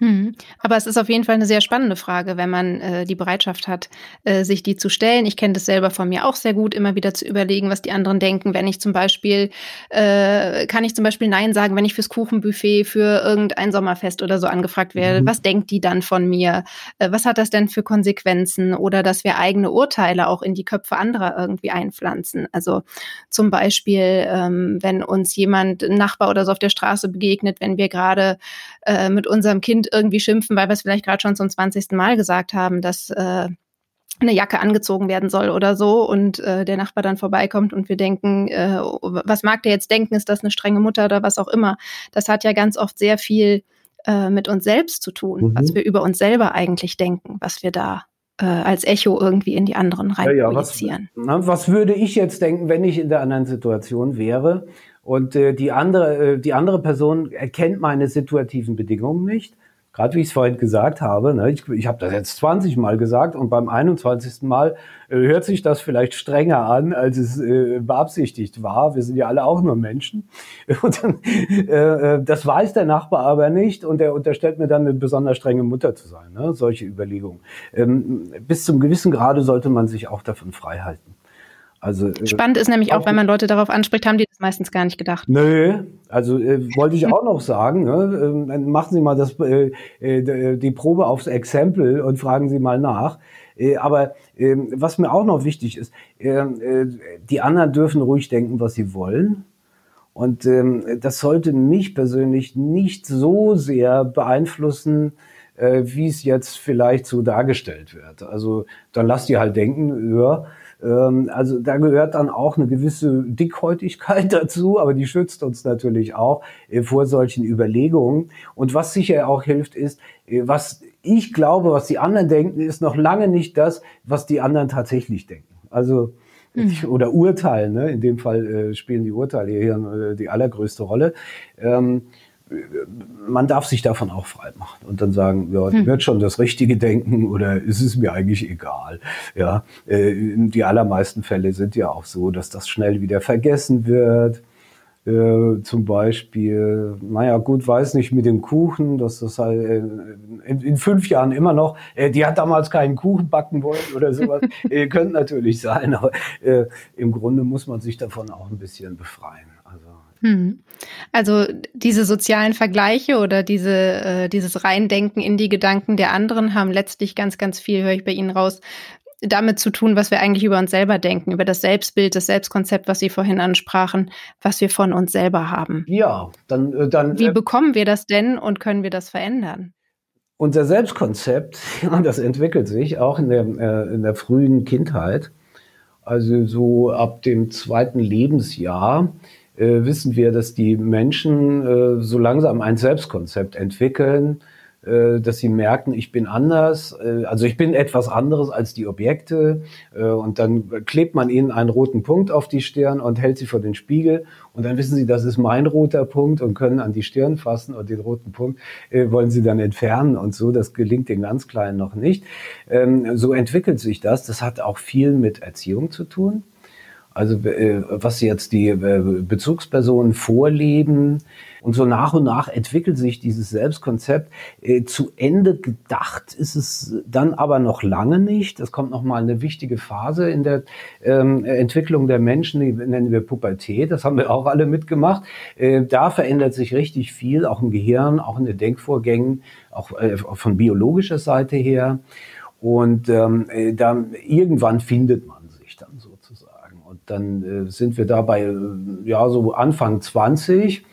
hm. Aber es ist auf jeden Fall eine sehr spannende Frage, wenn man äh, die Bereitschaft hat, äh, sich die zu stellen. Ich kenne das selber von mir auch sehr gut, immer wieder zu überlegen, was die anderen denken. Wenn ich zum Beispiel, äh, kann ich zum Beispiel Nein sagen, wenn ich fürs Kuchenbuffet für irgendein Sommerfest oder so angefragt werde. Mhm. Was denkt die dann von mir? Äh, was hat das denn für Konsequenzen? Oder dass wir eigene Urteile auch in die Köpfe anderer irgendwie einpflanzen. Also zum Beispiel, ähm, wenn uns jemand, ein Nachbar oder so auf der Straße begegnet, wenn wir gerade äh, mit unserem Kind irgendwie schimpfen, weil wir es vielleicht gerade schon zum 20. Mal gesagt haben, dass äh, eine Jacke angezogen werden soll oder so und äh, der Nachbar dann vorbeikommt und wir denken, äh, was mag der jetzt denken, ist das eine strenge Mutter oder was auch immer. Das hat ja ganz oft sehr viel äh, mit uns selbst zu tun, mhm. was wir über uns selber eigentlich denken, was wir da äh, als Echo irgendwie in die anderen rein ja, ja. Was, na, was würde ich jetzt denken, wenn ich in der anderen Situation wäre und äh, die andere, äh, die andere Person erkennt meine situativen Bedingungen nicht? Gerade wie ich es vorhin gesagt habe, ne, ich, ich habe das jetzt 20 Mal gesagt und beim 21. Mal äh, hört sich das vielleicht strenger an, als es äh, beabsichtigt war. Wir sind ja alle auch nur Menschen. Und dann, äh, äh, das weiß der Nachbar aber nicht und er unterstellt mir dann eine besonders strenge Mutter zu sein. Ne? Solche Überlegungen. Ähm, bis zum gewissen Grade sollte man sich auch davon frei halten. Also, äh, Spannend ist nämlich auch, wenn man Leute darauf anspricht, haben die das meistens gar nicht gedacht. Nö, also äh, wollte ich auch noch sagen, ne? äh, machen Sie mal das, äh, äh, die Probe aufs Exempel und fragen Sie mal nach. Äh, aber äh, was mir auch noch wichtig ist, äh, äh, die anderen dürfen ruhig denken, was sie wollen. Und ähm, das sollte mich persönlich nicht so sehr beeinflussen, äh, wie es jetzt vielleicht so dargestellt wird. Also dann lass die halt denken, ja, ähm, also da gehört dann auch eine gewisse Dickhäutigkeit dazu, aber die schützt uns natürlich auch äh, vor solchen Überlegungen. Und was sicher auch hilft, ist, äh, was ich glaube, was die anderen denken, ist noch lange nicht das, was die anderen tatsächlich denken. Also mhm. oder urteilen, ne? in dem Fall äh, spielen die Urteile hier die allergrößte Rolle. Ähm, man darf sich davon auch frei machen und dann sagen, ja, hm. wird schon das Richtige denken oder ist es mir eigentlich egal. Ja, äh, die allermeisten Fälle sind ja auch so, dass das schnell wieder vergessen wird. Äh, zum Beispiel, naja, gut, weiß nicht mit dem Kuchen, dass das halt äh, in, in, fünf Jahren immer noch, äh, die hat damals keinen Kuchen backen wollen oder sowas, äh, könnte natürlich sein, aber äh, im Grunde muss man sich davon auch ein bisschen befreien. Also hm. Also diese sozialen Vergleiche oder diese, äh, dieses Reindenken in die Gedanken der anderen haben letztlich ganz, ganz viel, höre ich bei Ihnen raus, damit zu tun, was wir eigentlich über uns selber denken, über das Selbstbild, das Selbstkonzept, was Sie vorhin ansprachen, was wir von uns selber haben. Ja, dann. Äh, dann Wie äh, bekommen wir das denn und können wir das verändern? Unser Selbstkonzept, das entwickelt sich auch in der, äh, in der frühen Kindheit. Also so ab dem zweiten Lebensjahr äh, wissen wir, dass die Menschen äh, so langsam ein Selbstkonzept entwickeln, äh, dass sie merken, ich bin anders, äh, also ich bin etwas anderes als die Objekte äh, und dann klebt man ihnen einen roten Punkt auf die Stirn und hält sie vor den Spiegel und dann wissen sie, das ist mein roter Punkt und können an die Stirn fassen und den roten Punkt äh, wollen sie dann entfernen und so, das gelingt den ganz Kleinen noch nicht. Ähm, so entwickelt sich das, das hat auch viel mit Erziehung zu tun. Also äh, was jetzt die äh, Bezugspersonen vorleben. Und so nach und nach entwickelt sich dieses Selbstkonzept. Äh, zu Ende gedacht ist es dann aber noch lange nicht. Das kommt noch mal eine wichtige Phase in der ähm, Entwicklung der Menschen, die nennen wir Pubertät. Das haben wir auch alle mitgemacht. Äh, da verändert sich richtig viel, auch im Gehirn, auch in den Denkvorgängen, auch äh, von biologischer Seite her. Und ähm, äh, dann irgendwann findet man dann äh, sind wir dabei, äh, ja, so Anfang 20.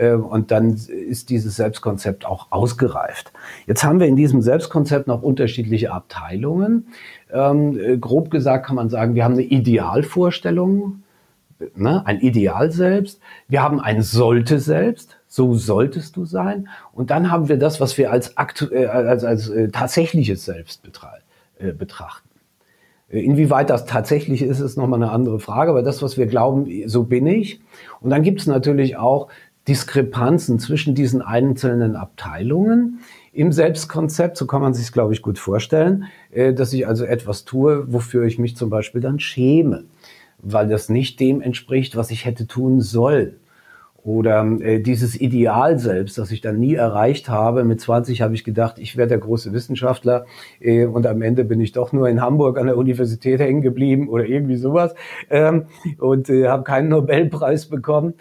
Äh, und dann ist dieses Selbstkonzept auch ausgereift. Jetzt haben wir in diesem Selbstkonzept noch unterschiedliche Abteilungen. Ähm, äh, grob gesagt kann man sagen, wir haben eine Idealvorstellung, ne, ein Ideal selbst. Wir haben ein sollte selbst. So solltest du sein. Und dann haben wir das, was wir als, aktu äh, als, als äh, tatsächliches Selbst betrachten. Inwieweit das tatsächlich ist, ist nochmal eine andere Frage, aber das, was wir glauben, so bin ich. Und dann gibt es natürlich auch Diskrepanzen zwischen diesen einzelnen Abteilungen im Selbstkonzept, so kann man sich glaube ich, gut vorstellen, äh, dass ich also etwas tue, wofür ich mich zum Beispiel dann schäme, weil das nicht dem entspricht, was ich hätte tun sollen. Oder äh, dieses Ideal selbst, das ich dann nie erreicht habe. Mit 20 habe ich gedacht, ich werde der große Wissenschaftler äh, und am Ende bin ich doch nur in Hamburg an der Universität hängen geblieben oder irgendwie sowas ähm, und äh, habe keinen Nobelpreis bekommen.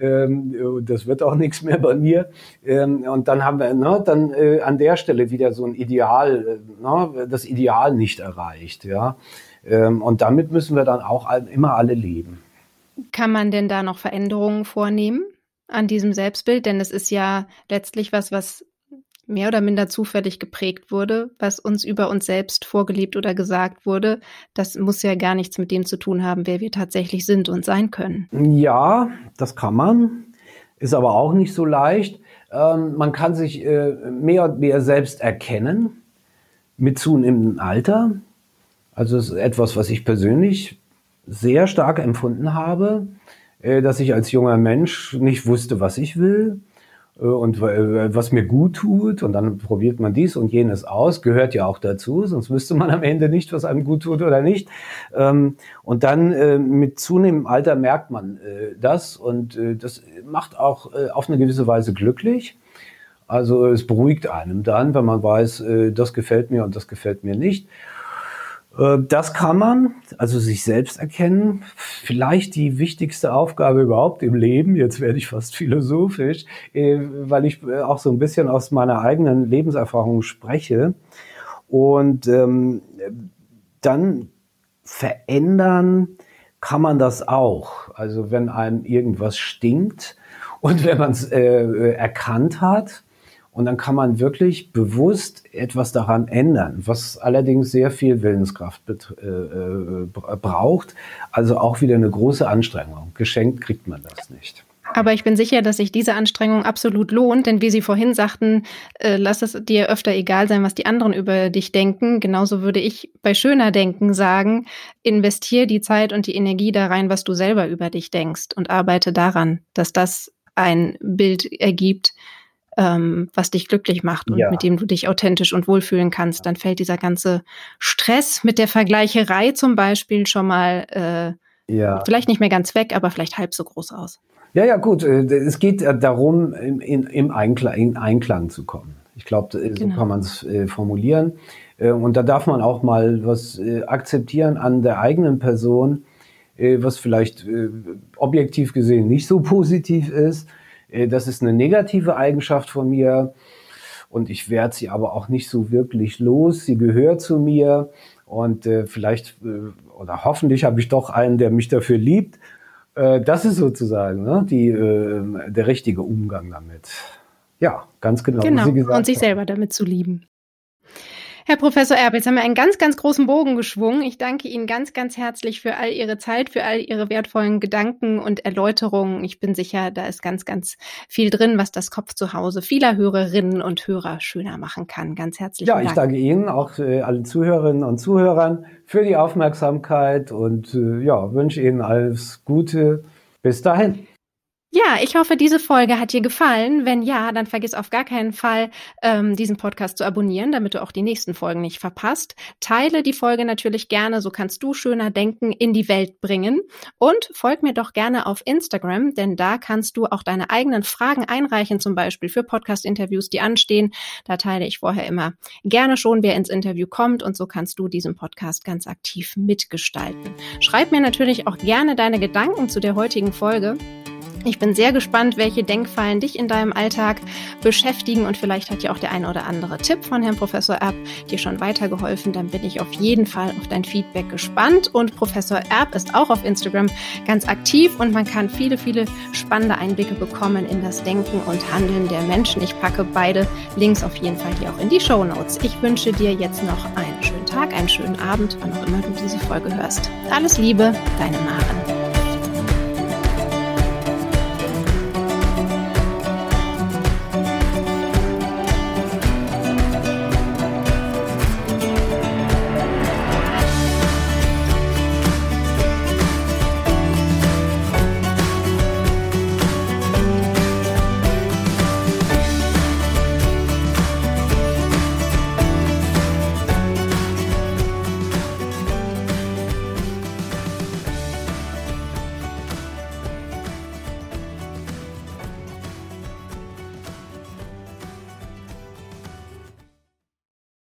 Ähm, das wird auch nichts mehr bei mir. Ähm, und dann haben wir ne, dann äh, an der Stelle wieder so ein Ideal, äh, ne, das Ideal nicht erreicht. Ja, ähm, und damit müssen wir dann auch immer alle leben. Kann man denn da noch Veränderungen vornehmen an diesem Selbstbild? Denn es ist ja letztlich was, was mehr oder minder zufällig geprägt wurde, was uns über uns selbst vorgelebt oder gesagt wurde, das muss ja gar nichts mit dem zu tun haben, wer wir tatsächlich sind und sein können. Ja, das kann man, ist aber auch nicht so leicht. Ähm, man kann sich äh, mehr und mehr selbst erkennen mit zunehmendem Alter. Also ist etwas, was ich persönlich sehr stark empfunden habe, äh, dass ich als junger Mensch nicht wusste, was ich will äh, und äh, was mir gut tut und dann probiert man dies und jenes aus, gehört ja auch dazu, sonst wüsste man am Ende nicht, was einem gut tut oder nicht. Ähm, und dann mit zunehmendem Alter merkt man das und das macht auch auf eine gewisse Weise glücklich. Also es beruhigt einem dann, wenn man weiß, das gefällt mir und das gefällt mir nicht. Äh, das kann man, also sich selbst erkennen. Vielleicht die wichtigste Aufgabe überhaupt im Leben. Jetzt werde ich fast philosophisch, äh, weil ich äh, auch so ein bisschen aus meiner eigenen Lebenserfahrung spreche. Und ähm, dann verändern kann man das auch. Also wenn einem irgendwas stinkt und wenn man es erkannt hat, und dann kann man wirklich bewusst etwas daran ändern, was allerdings sehr viel Willenskraft äh, äh braucht. Also auch wieder eine große Anstrengung. Geschenkt kriegt man das nicht. Aber ich bin sicher, dass sich diese Anstrengung absolut lohnt, denn wie Sie vorhin sagten, äh, lass es dir öfter egal sein, was die anderen über dich denken. Genauso würde ich bei schöner Denken sagen, investier die Zeit und die Energie da rein, was du selber über dich denkst und arbeite daran, dass das ein Bild ergibt, ähm, was dich glücklich macht und ja. mit dem du dich authentisch und wohlfühlen kannst, dann fällt dieser ganze Stress mit der Vergleicherei zum Beispiel schon mal äh, ja. vielleicht nicht mehr ganz weg, aber vielleicht halb so groß aus. Ja, ja, gut. Äh, es geht äh, darum, in, in, Einklang, in Einklang zu kommen. Ich glaube, so genau. kann man es äh, formulieren. Äh, und da darf man auch mal was äh, akzeptieren an der eigenen Person, äh, was vielleicht objektiv gesehen nicht so positiv ist. Äh, das ist eine negative Eigenschaft von mir und ich werde sie aber auch nicht so wirklich los. Sie gehört zu mir und äh, vielleicht äh, oder hoffentlich habe ich doch einen, der mich dafür liebt. Äh, das ist sozusagen ne, die, äh, der richtige Umgang damit. Ja, ganz genau. Genau, und sich selber damit zu lieben. Herr Professor Erb, jetzt haben wir einen ganz, ganz großen Bogen geschwungen. Ich danke Ihnen ganz, ganz herzlich für all Ihre Zeit, für all Ihre wertvollen Gedanken und Erläuterungen. Ich bin sicher, da ist ganz, ganz viel drin, was das Kopf zu Hause vieler Hörerinnen und Hörer schöner machen kann. Ganz herzlich. Ja, ich danke Ihnen, auch äh, allen Zuhörerinnen und Zuhörern für die Aufmerksamkeit und äh, ja, wünsche Ihnen alles Gute. Bis dahin. Ja, ich hoffe, diese Folge hat dir gefallen. Wenn ja, dann vergiss auf gar keinen Fall, ähm, diesen Podcast zu abonnieren, damit du auch die nächsten Folgen nicht verpasst. Teile die Folge natürlich gerne, so kannst du schöner Denken in die Welt bringen. Und folg mir doch gerne auf Instagram, denn da kannst du auch deine eigenen Fragen einreichen, zum Beispiel für Podcast-Interviews, die anstehen. Da teile ich vorher immer gerne schon, wer ins Interview kommt und so kannst du diesen Podcast ganz aktiv mitgestalten. Schreib mir natürlich auch gerne deine Gedanken zu der heutigen Folge. Ich bin sehr gespannt, welche Denkfallen dich in deinem Alltag beschäftigen und vielleicht hat dir auch der eine oder andere Tipp von Herrn Professor Erb dir schon weitergeholfen. Dann bin ich auf jeden Fall auf dein Feedback gespannt und Professor Erb ist auch auf Instagram ganz aktiv und man kann viele, viele spannende Einblicke bekommen in das Denken und Handeln der Menschen. Ich packe beide Links auf jeden Fall hier auch in die Show Notes. Ich wünsche dir jetzt noch einen schönen Tag, einen schönen Abend, wann auch immer du diese Folge hörst. Alles Liebe, deine Maren.